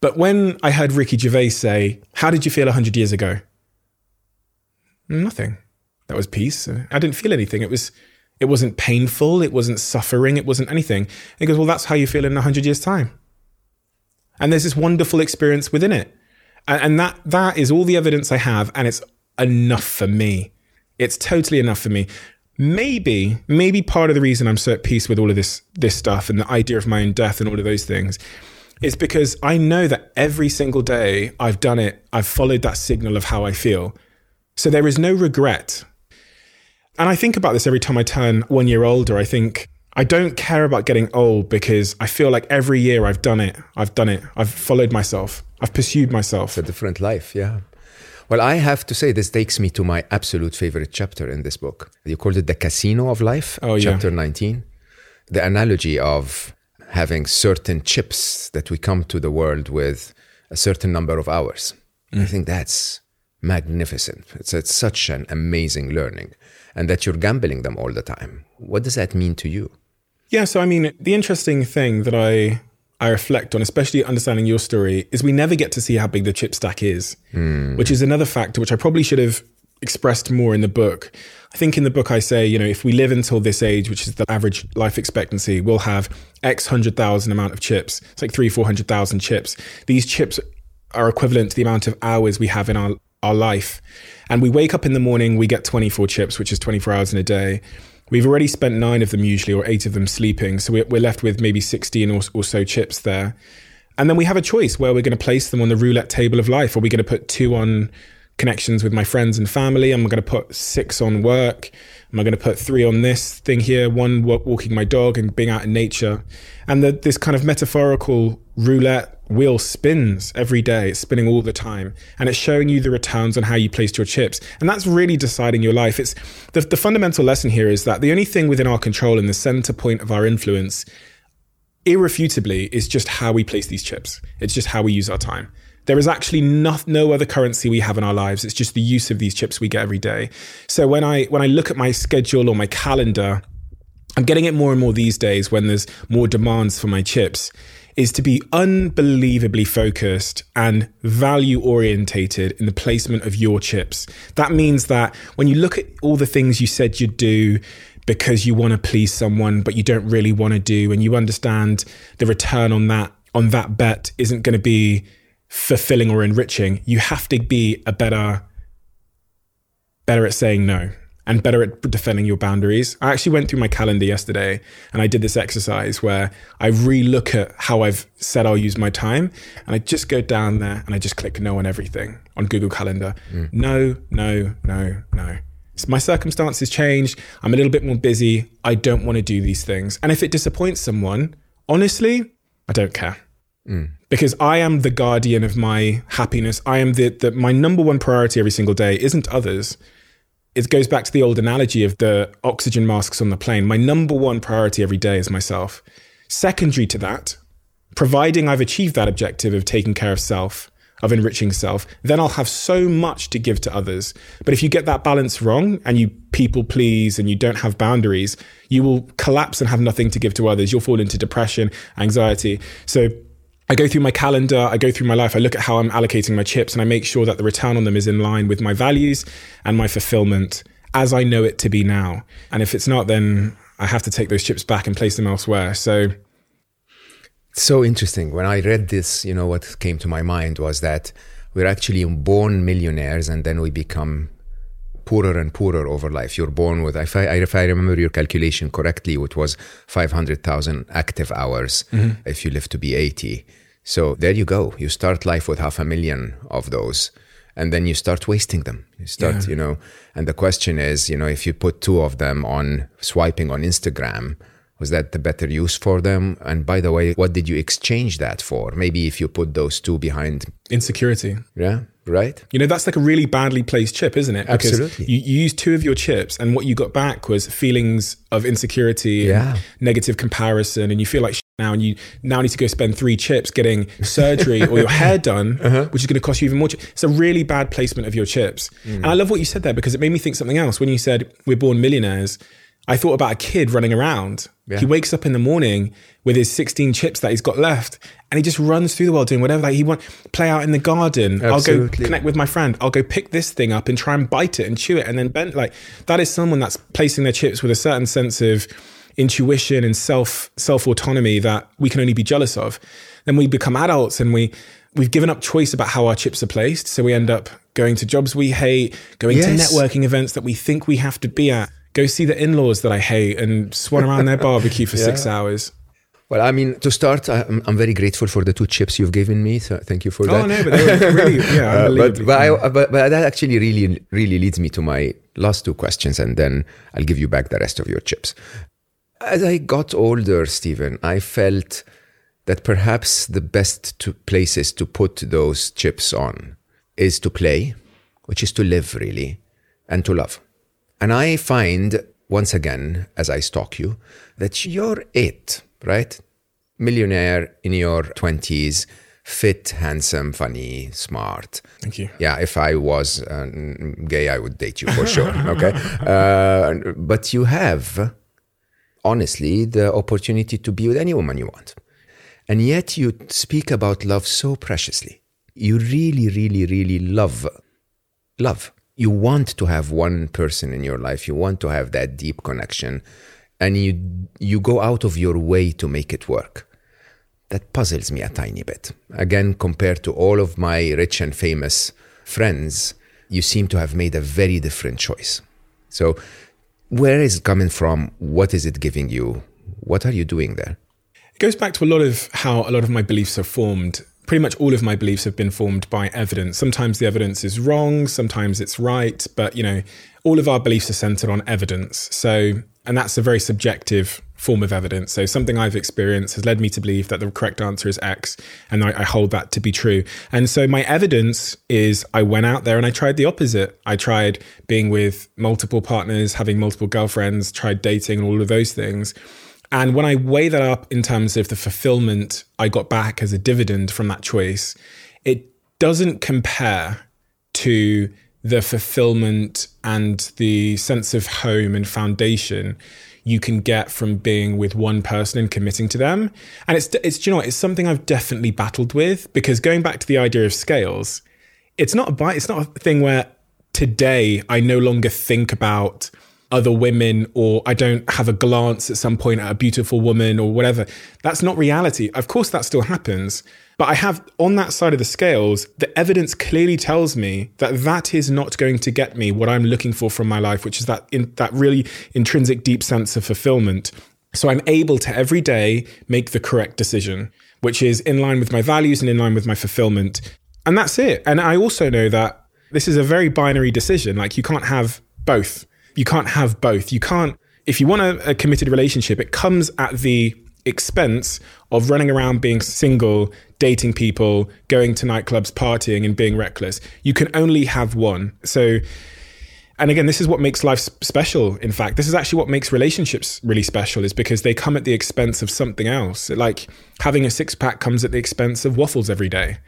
But when I heard Ricky Gervais say, "How did you feel 100 years ago?" Nothing. That was peace. I didn't feel anything. It was it wasn't painful, it wasn't suffering, it wasn't anything. And he goes, "Well, that's how you feel in 100 years time." And there's this wonderful experience within it. And, and that that is all the evidence I have and it's enough for me. It's totally enough for me. Maybe, maybe part of the reason I'm so at peace with all of this this stuff and the idea of my own death and all of those things is because I know that every single day I've done it, I've followed that signal of how I feel. So there is no regret. And I think about this every time I turn one year older. I think I don't care about getting old because I feel like every year I've done it. I've done it. I've followed myself. I've pursued myself. It's a different life, yeah. Well, I have to say, this takes me to my absolute favorite chapter in this book. You called it the casino of life, oh, chapter yeah. 19. The analogy of having certain chips that we come to the world with a certain number of hours. Mm. I think that's magnificent. It's, it's such an amazing learning, and that you're gambling them all the time. What does that mean to you? Yeah, so I mean, the interesting thing that I I reflect on, especially understanding your story, is we never get to see how big the chip stack is, mm. which is another factor which I probably should have expressed more in the book. I think in the book I say, you know, if we live until this age, which is the average life expectancy, we'll have X hundred thousand amount of chips. It's like three, four hundred thousand chips. These chips are equivalent to the amount of hours we have in our, our life. And we wake up in the morning, we get 24 chips, which is 24 hours in a day. We've already spent nine of them usually, or eight of them sleeping. So we're left with maybe 16 or, or so chips there. And then we have a choice where we're going to place them on the roulette table of life. Are we going to put two on connections with my friends and family? Am I going to put six on work? Am I going to put three on this thing here? One walking my dog and being out in nature. And the, this kind of metaphorical roulette wheel spins every day. It's spinning all the time. And it's showing you the returns on how you placed your chips. And that's really deciding your life. It's the, the fundamental lesson here is that the only thing within our control and the center point of our influence, irrefutably, is just how we place these chips. It's just how we use our time. There is actually no, no other currency we have in our lives. It's just the use of these chips we get every day. So when I when I look at my schedule or my calendar, I'm getting it more and more these days when there's more demands for my chips is to be unbelievably focused and value orientated in the placement of your chips. That means that when you look at all the things you said you'd do because you want to please someone but you don't really want to do and you understand the return on that on that bet isn't going to be fulfilling or enriching, you have to be a better better at saying no and better at defending your boundaries. I actually went through my calendar yesterday and I did this exercise where I relook at how I've said I'll use my time and I just go down there and I just click no on everything on Google Calendar. Mm. No, no, no, no. My circumstances changed. I'm a little bit more busy. I don't want to do these things. And if it disappoints someone, honestly, I don't care. Mm. Because I am the guardian of my happiness. I am the, the my number one priority every single day isn't others it goes back to the old analogy of the oxygen masks on the plane. My number one priority every day is myself. Secondary to that, providing I've achieved that objective of taking care of self, of enriching self, then I'll have so much to give to others. But if you get that balance wrong and you people please and you don't have boundaries, you will collapse and have nothing to give to others. You'll fall into depression, anxiety. So I go through my calendar, I go through my life, I look at how I'm allocating my chips and I make sure that the return on them is in line with my values and my fulfillment as I know it to be now. And if it's not, then I have to take those chips back and place them elsewhere. So so interesting. When I read this, you know, what came to my mind was that we're actually born millionaires and then we become poorer and poorer over life. You're born with, if I, if I remember your calculation correctly, it was 500,000 active hours mm-hmm. if you live to be 80. So there you go. You start life with half a million of those and then you start wasting them. You start, yeah. you know, and the question is, you know, if you put two of them on swiping on Instagram, was that the better use for them? And by the way, what did you exchange that for? Maybe if you put those two behind insecurity. Yeah. Right. You know, that's like a really badly placed chip, isn't it? Because Absolutely. You, you used two of your chips, and what you got back was feelings of insecurity, yeah. negative comparison, and you feel like now, and you now need to go spend three chips getting surgery or your hair done, uh-huh. which is going to cost you even more. It's a really bad placement of your chips. Mm. And I love what you said there because it made me think something else. When you said we're born millionaires, I thought about a kid running around. Yeah. He wakes up in the morning with his 16 chips that he's got left and he just runs through the world doing whatever like he want play out in the garden Absolutely. i'll go connect with my friend i'll go pick this thing up and try and bite it and chew it and then bend like that is someone that's placing their chips with a certain sense of intuition and self self autonomy that we can only be jealous of then we become adults and we we've given up choice about how our chips are placed so we end up going to jobs we hate going yes. to networking events that we think we have to be at go see the in-laws that I hate and swan around their barbecue for yeah. six hours. Well, I mean, to start, I'm, I'm, very grateful for the two chips you've given me. So thank you for oh, that. Oh no, but they were really, yeah, uh, but but, I, but, but that actually really really leads me to my last two questions, and then I'll give you back the rest of your chips. As I got older, Steven, I felt that perhaps the best two places to put those chips on is to play, which is to live really, and to love. And I find, once again, as I stalk you, that you're it, right? Millionaire in your 20s, fit, handsome, funny, smart. Thank you. Yeah, if I was uh, gay, I would date you for sure. Okay. Uh, but you have, honestly, the opportunity to be with any woman you want. And yet you speak about love so preciously. You really, really, really love love. You want to have one person in your life. You want to have that deep connection. And you you go out of your way to make it work. That puzzles me a tiny bit. Again compared to all of my rich and famous friends you seem to have made a very different choice. So where is it coming from what is it giving you what are you doing there it goes back to a lot of how a lot of my beliefs are formed pretty much all of my beliefs have been formed by evidence. Sometimes the evidence is wrong, sometimes it's right, but you know, all of our beliefs are centered on evidence. So, and that's a very subjective form of evidence. So, something I've experienced has led me to believe that the correct answer is X, and I, I hold that to be true. And so, my evidence is I went out there and I tried the opposite. I tried being with multiple partners, having multiple girlfriends, tried dating, and all of those things. And when I weigh that up in terms of the fulfillment I got back as a dividend from that choice, it doesn't compare to the fulfillment and the sense of home and foundation you can get from being with one person and committing to them. And it's it's you know it's something I've definitely battled with because going back to the idea of scales, it's not a it's not a thing where today I no longer think about other women or I don't have a glance at some point at a beautiful woman or whatever. That's not reality. Of course, that still happens. But I have on that side of the scales, the evidence clearly tells me that that is not going to get me what I'm looking for from my life, which is that in that really intrinsic deep sense of fulfillment. So I'm able to every day make the correct decision, which is in line with my values and in line with my fulfillment. And that's it. And I also know that this is a very binary decision. Like you can't have both you can't have both. You can't, if you want a, a committed relationship, it comes at the expense of running around being single, dating people, going to nightclubs, partying, and being reckless. You can only have one. So, and again, this is what makes life special. In fact, this is actually what makes relationships really special, is because they come at the expense of something else. Like having a six pack comes at the expense of waffles every day.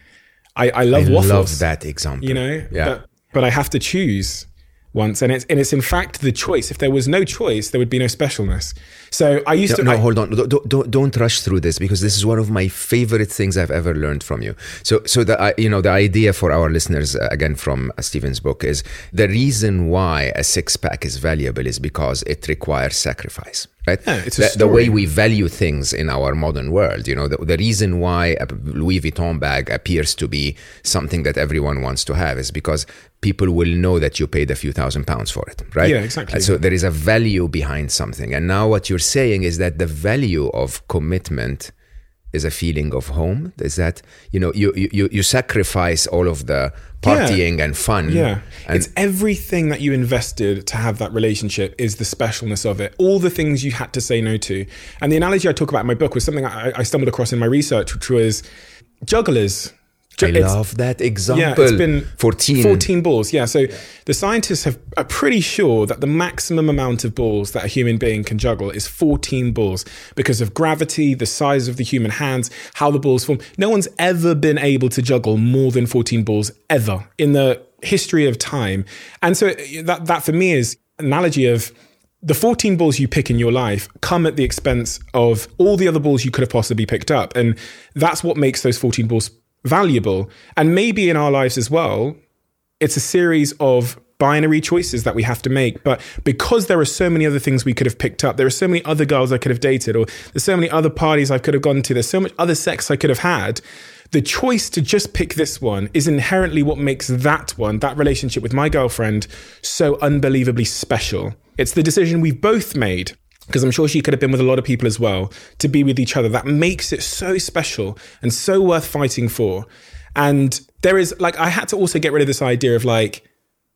I, I love I waffles. love that example. You know, Yeah. but, but I have to choose once, and it's and it's in fact the choice. If there was no choice, there would be no specialness. So I used No, to. no, I- hold on. Don't, don't, don't rush through this because this is one of my favorite things I've ever learned from you. So, so the I- you know the idea for our listeners uh, again from Steven's book is the reason why a six pack is valuable is because it requires sacrifice. Right, Yeah, it's a the, the way we value things in our modern world. You know, the, the reason why a Louis Vuitton bag appears to be something that everyone wants to have is because people will know that you paid a few thousand pounds for it. Right? Yeah, exactly. And so there is a value behind something. And now what you're saying is that the value of commitment is a feeling of home. Is that, you know, you, you, you sacrifice all of the partying and fun. Yeah. And it's everything that you invested to have that relationship is the specialness of it. All the things you had to say no to. And the analogy I talk about in my book was something I, I stumbled across in my research, which was jugglers. I love that example. Yeah, it's been 14. 14 balls. Yeah. So the scientists have, are pretty sure that the maximum amount of balls that a human being can juggle is 14 balls because of gravity, the size of the human hands, how the balls form. No one's ever been able to juggle more than 14 balls ever in the history of time. And so uh, that, that for me is analogy of the 14 balls you pick in your life come at the expense of all the other balls you could have possibly picked up. And that's what makes those 14 balls valuable. And maybe in our lives as well, it's a series of binary choices that we have to make. But because there are so many other things we could have picked up, there are so many other girls I could have dated, or there's so many other parties I could have gone to, there's so much other sex I could have had. The choice to just pick this one is inherently what makes that one, that relationship with my girlfriend, so unbelievably special. It's the decision we've both made because I'm sure she could have been with a lot of people as well, to be with each other. That makes it so special and so worth fighting for. And there is, like, I had to also get rid of this idea of, like,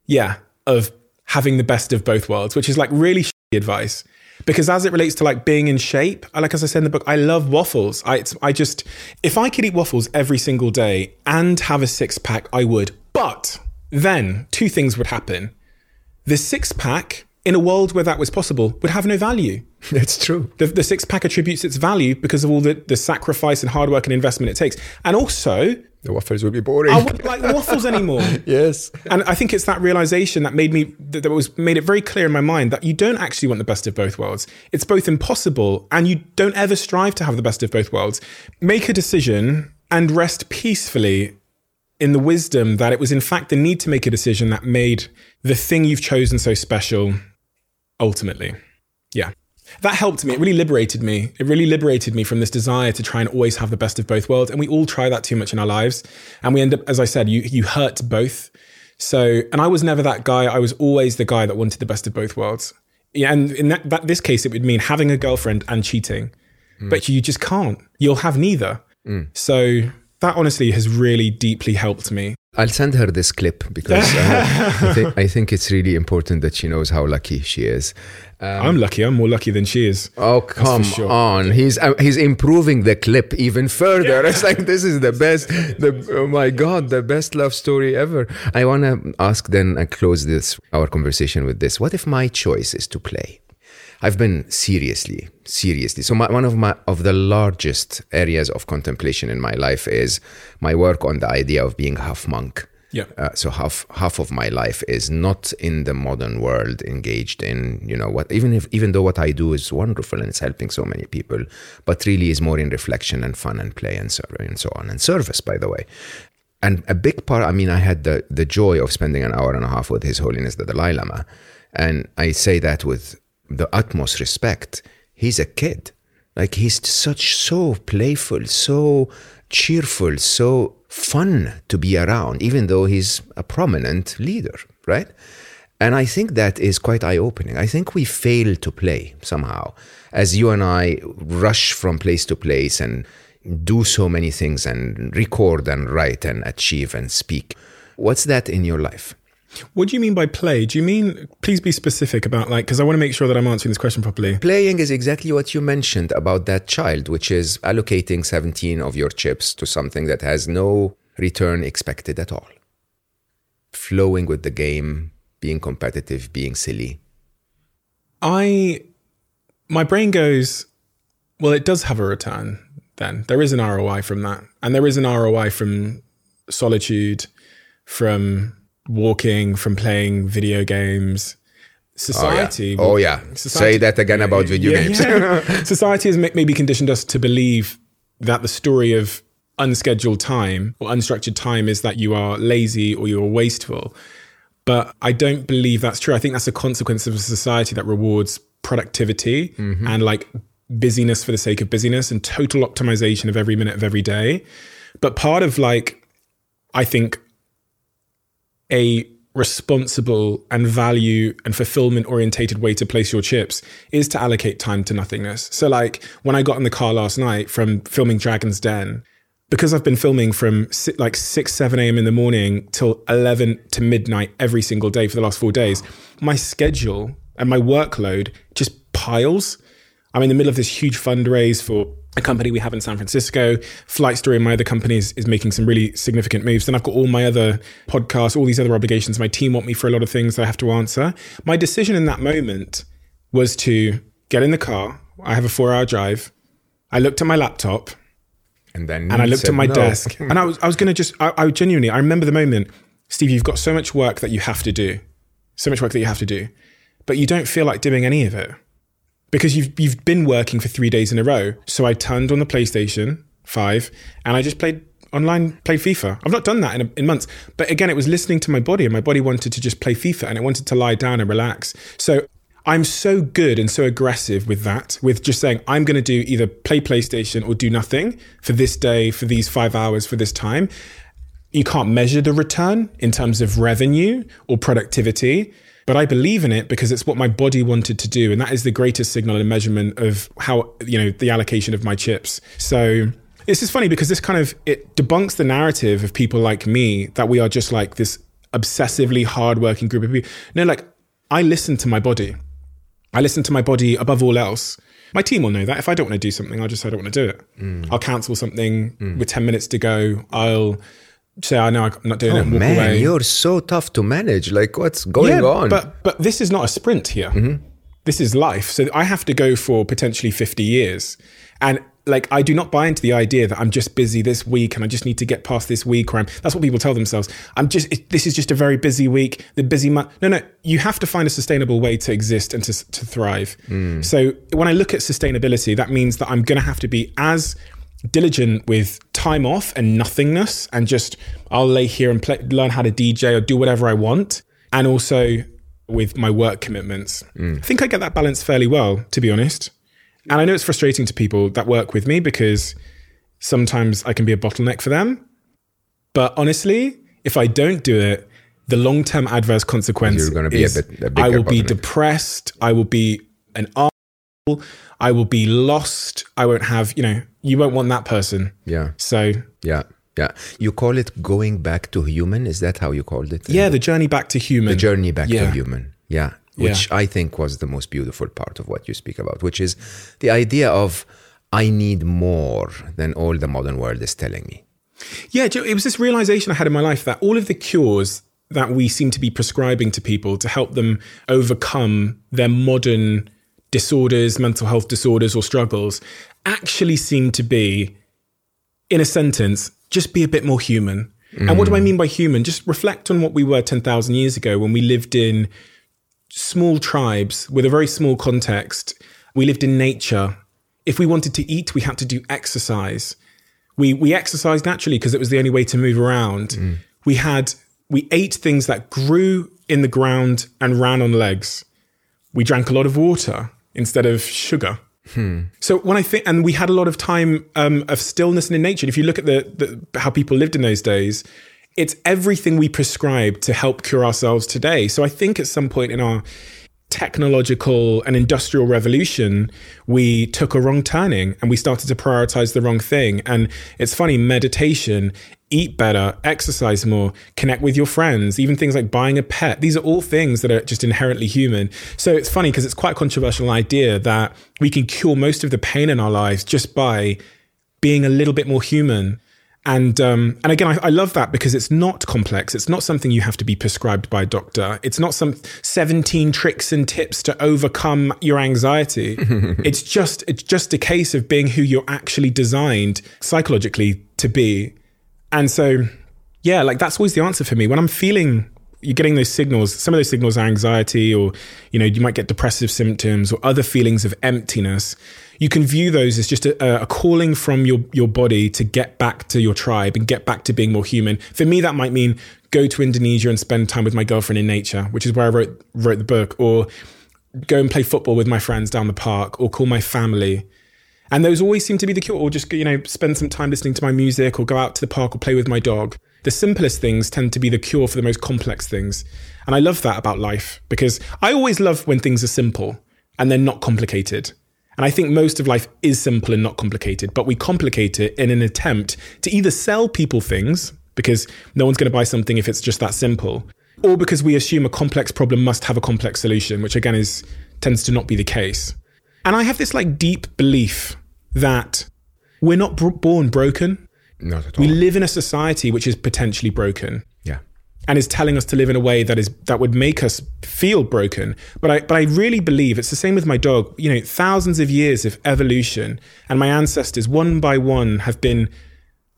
yeah, of having the best of both worlds, which is like really shitty advice. Because as it relates to like being in shape, like as I said in the book, I love waffles. I, I just, if I could eat waffles every single day and have a six pack, I would. But then two things would happen. The six pack, in a world where that was possible, would have no value. That's true. The, the six pack attributes its value because of all the, the sacrifice and hard work and investment it takes. And also, The waffles would be boring. I wouldn't like waffles anymore. yes. And I think it's that realization that made me that, that was made it very clear in my mind that you don't actually want the best of both worlds. It's both impossible and you don't ever strive to have the best of both worlds. Make a decision and rest peacefully in the wisdom that it was in fact the need to make a decision that made the thing you've chosen so special ultimately. Yeah. That helped me. It really liberated me. It really liberated me from this desire to try and always have the best of both worlds. And we all try that too much in our lives. And we end up, as I said, you you hurt both. So, and I was never that guy. I was always the guy that wanted the best of both worlds. Yeah, and in that, that this case, it would mean having a girlfriend and cheating, hmm. but you just can't. You'll have neither. Hmm. So that honestly has really deeply helped me. I'll send her this clip because uh, I, think, I think it's really important that she knows how lucky she is. I'm lucky. I'm more lucky than she is. Oh come sure. on! He's uh, he's improving the clip even further. It's like this is the best. The oh my god, the best love story ever. I want to ask then and close this our conversation with this. What if my choice is to play? I've been seriously, seriously. So my, one of my of the largest areas of contemplation in my life is my work on the idea of being half monk. Yeah. Uh, so half half of my life is not in the modern world, engaged in you know what. Even if even though what I do is wonderful and it's helping so many people, but really is more in reflection and fun and play and so and so on and service. By the way, and a big part. I mean, I had the the joy of spending an hour and a half with His Holiness the Dalai Lama, and I say that with the utmost respect. He's a kid. Like he's such so playful, so cheerful, so fun to be around, even though he's a prominent leader, right? And I think that is quite eye opening. I think we fail to play somehow. As you and I rush from place to place and do so many things and record and write and achieve and speak. What's that in your life? What do you mean by play? Do you mean, please be specific about like, because I want to make sure that I'm answering this question properly. Playing is exactly what you mentioned about that child, which is allocating 17 of your chips to something that has no return expected at all. Flowing with the game, being competitive, being silly. I, my brain goes, well, it does have a return then. There is an ROI from that. And there is an ROI from solitude, from walking, from playing video games. Oh, society. Oh yeah. Society- Say that again about video Yeah, games. yeah. Society has maybe conditioned us to believe that the story of unscheduled time or unstructured time is that you are lazy or you're wasteful. But I don't believe that's true. I think that's a consequence of a society that rewards productivity mm-hmm. and like busyness for the sake of busyness and total optimization of every minute of every day. But part of like, I think, a responsible and value and fulfillment orientated way to place your chips is to allocate time to nothingness. So like when I got in the car last night from filming Dragon's Den, because I've been filming from like 6, 7 a.m. in the morning till 11 to midnight every single day for the last four days, my schedule and my workload just piles. I'm in the middle of this huge fundraise for a company we have in San Francisco. Flight Story and my other company is, is making some really significant moves. Then I've got all my other podcasts, all these other obligations. My team want me for a lot of things that I have to answer. My decision in that moment was to get in the car. I have a four hour drive. I looked at my laptop And then and I looked at my no. desk and I was I was gonna just I, I genuinely I remember the moment, Steve, you've got so much work that you have to do. So much work that you have to do. But you don't feel like doing any of it. Because you've you've been working for three days in a row. So I turned on the PlayStation 5 and I just played online played FIFA. I've not done that in, a, in months. But again, it was listening to my body and my body wanted to just play FIFA and it wanted to lie down and relax. So I'm so good and so aggressive with that, with just saying, I'm going to do either play PlayStation or do nothing for this day, for these five hours, for this time. You can't measure the return in terms of revenue or productivity, but I believe in it because it's what my body wanted to do. And that is the greatest signal and measurement of how, you know, the allocation of my chips. So this is funny because this kind of, it debunks the narrative of people like me that we are just like this obsessively hardworking group of people. No, like I listen to my body. I listen to my body above all else. My team will know that. If I don't want to do something, I'll just say I don't want to do it. Mm. I'll cancel something with 10 minutes to go. I'll say, I know I'm not doing Oh it man, away. you're so tough to manage. Like what's going on? But but this is not a sprint here. Mm-hmm. This is life. So I have to go for potentially 50 years. And like I do not buy into the idea that I'm just busy this week and I just need to get past this week or I'm that's what people tell themselves. I'm just it, this is just a very busy week, the busy month. No, no, you have to find a sustainable way to exist and to to thrive. Mm. So when I look at sustainability, that means that I'm going to have to be as diligent with time off and nothingness and just I'll lay here and play, learn how to DJ or do whatever I want and also with my work commitments. Mm. I think I get that balance fairly well to be honest. And I know it's frustrating to people that work with me because sometimes I can be a bottleneck for them. But honestly, if I don't do it, the long-term adverse consequence You're gonna be a is bit- I will be depressed. I will be an asshole. I will be lost. I won't have, you know, you won't want that person. yeah, So yeah, yeah. You call it going back to human. Is that how you called it? yeah, the journey back to human. the journey back Yeah. to human. Yeah, which I think was the most beautiful part of what you speak about, which is the idea of I need more than all the modern world is telling me. Yeah, it was this realization I had in my life that all of the cures that we seem to be prescribing to people to help them overcome their modern disorders, mental health disorders, or struggles actually seem to be, in a sentence, just be a bit more human. And what do I mean by human? Just reflect on what we were 10,000 years ago when we lived in small tribes with a very small context. We lived in nature. If we wanted to eat, we had to do exercise we we exercised naturally because it was the only way to move around. Mm. We had we ate things that grew in the ground and ran on legs. We drank a lot of water instead of sugar. So when I think, and we had a lot of time um, of stillness and in nature. If you look at the, the how people lived in those days, it's everything we prescribe to help cure ourselves today. So I think at some point in our technological and industrial revolution, we took a wrong turning and we started to prioritize the wrong thing. And it's funny, meditation, eat better, exercise more, connect with your friends, even things like buying a pet. These are all things that are just inherently human. So it's funny because it's quite a controversial idea that we can cure most of the pain in our lives just by being a little bit more human. And um, and again, I, I love that because it's not complex. It's not something you have to be prescribed by a doctor. It's not some seventeen tricks and tips to overcome your anxiety. it's just it's just a case of being who you're actually designed psychologically to be. And so, yeah, like that's always the answer for me. When I'm feeling you're getting those signals, some of those signals are anxiety or, you know, you might get depressive symptoms or other feelings of emptiness. You can view those as just a, a calling from your, your body to get back to your tribe and get back to being more human. For me, that might mean go to Indonesia and spend time with my girlfriend in nature, which is where I wrote, wrote the book, or go and play football with my friends down the park, or call my family. And those always seem to be the cure, or just, you know, spend some time listening to my music or go out to the park or play with my dog the simplest things tend to be the cure for the most complex things. And I love that about life because I always love when things are simple and they're not complicated. And I think most of life is simple and not complicated, but we complicate it in an attempt to either sell people things because no one's going to buy something if it's just that simple, or because we assume a complex problem must have a complex solution, which again is tends to not be the case. And I have this like deep belief that we're not b- born broken. Not at all. We live in a society which is potentially broken. And is telling us to live in a way that is that would make us feel broken. But I but I really believe it's the same with my dog. You know, thousands of years of evolution and my ancestors one by one have been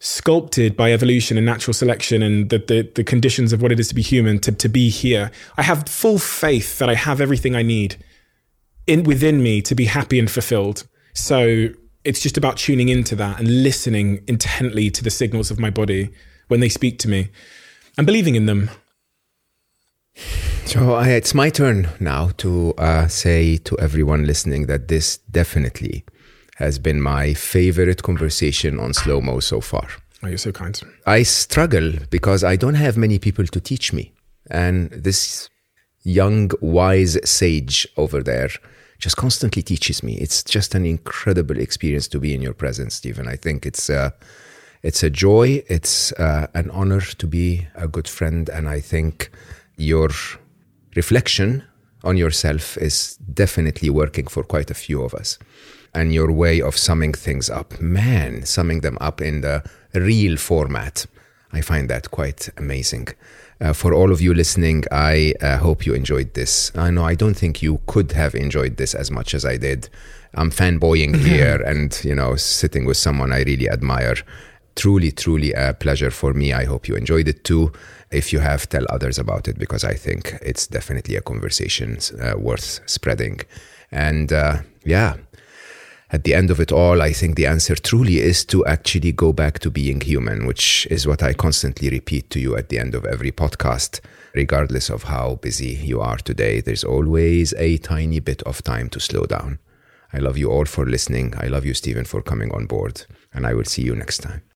sculpted by evolution and natural selection and the, the, the conditions of what it is to be human to, to be here. I have full faith that I have everything I need in within me to be happy and fulfilled. So it's just about tuning into that and listening intently to the signals of my body when they speak to me and believing in them. So I, it's my turn now to uh, say to everyone listening that this definitely has been my favorite conversation on Slo Mo so far. Oh, you're so kind. I struggle because I don't have many people to teach me. And this young, wise sage over there just constantly teaches me. It's just an incredible experience to be in your presence, Steven. I think it's uh, it's a joy. It's uh, an honor to be a good friend, and I think your reflection on yourself is definitely working for quite a few of us. And your way of summing things up, man, summing them up in the real format, I find that quite amazing. Uh, for all of you listening, I uh, hope you enjoyed this. I know I don't think you could have enjoyed this as much as I did. I'm fanboying here and, you know, sitting with someone I really admire. Truly, truly a pleasure for me. I hope you enjoyed it too. If you have, tell others about it because I think it's definitely a conversation uh, worth spreading. And uh, yeah, at the end of it all, I think the answer truly is to actually go back to being human, which is what I constantly repeat to you at the end of every podcast. Regardless of how busy you are today, there's always a tiny bit of time to slow down. I love you all for listening. I love you, Steven, for coming on board. And I will see you next time.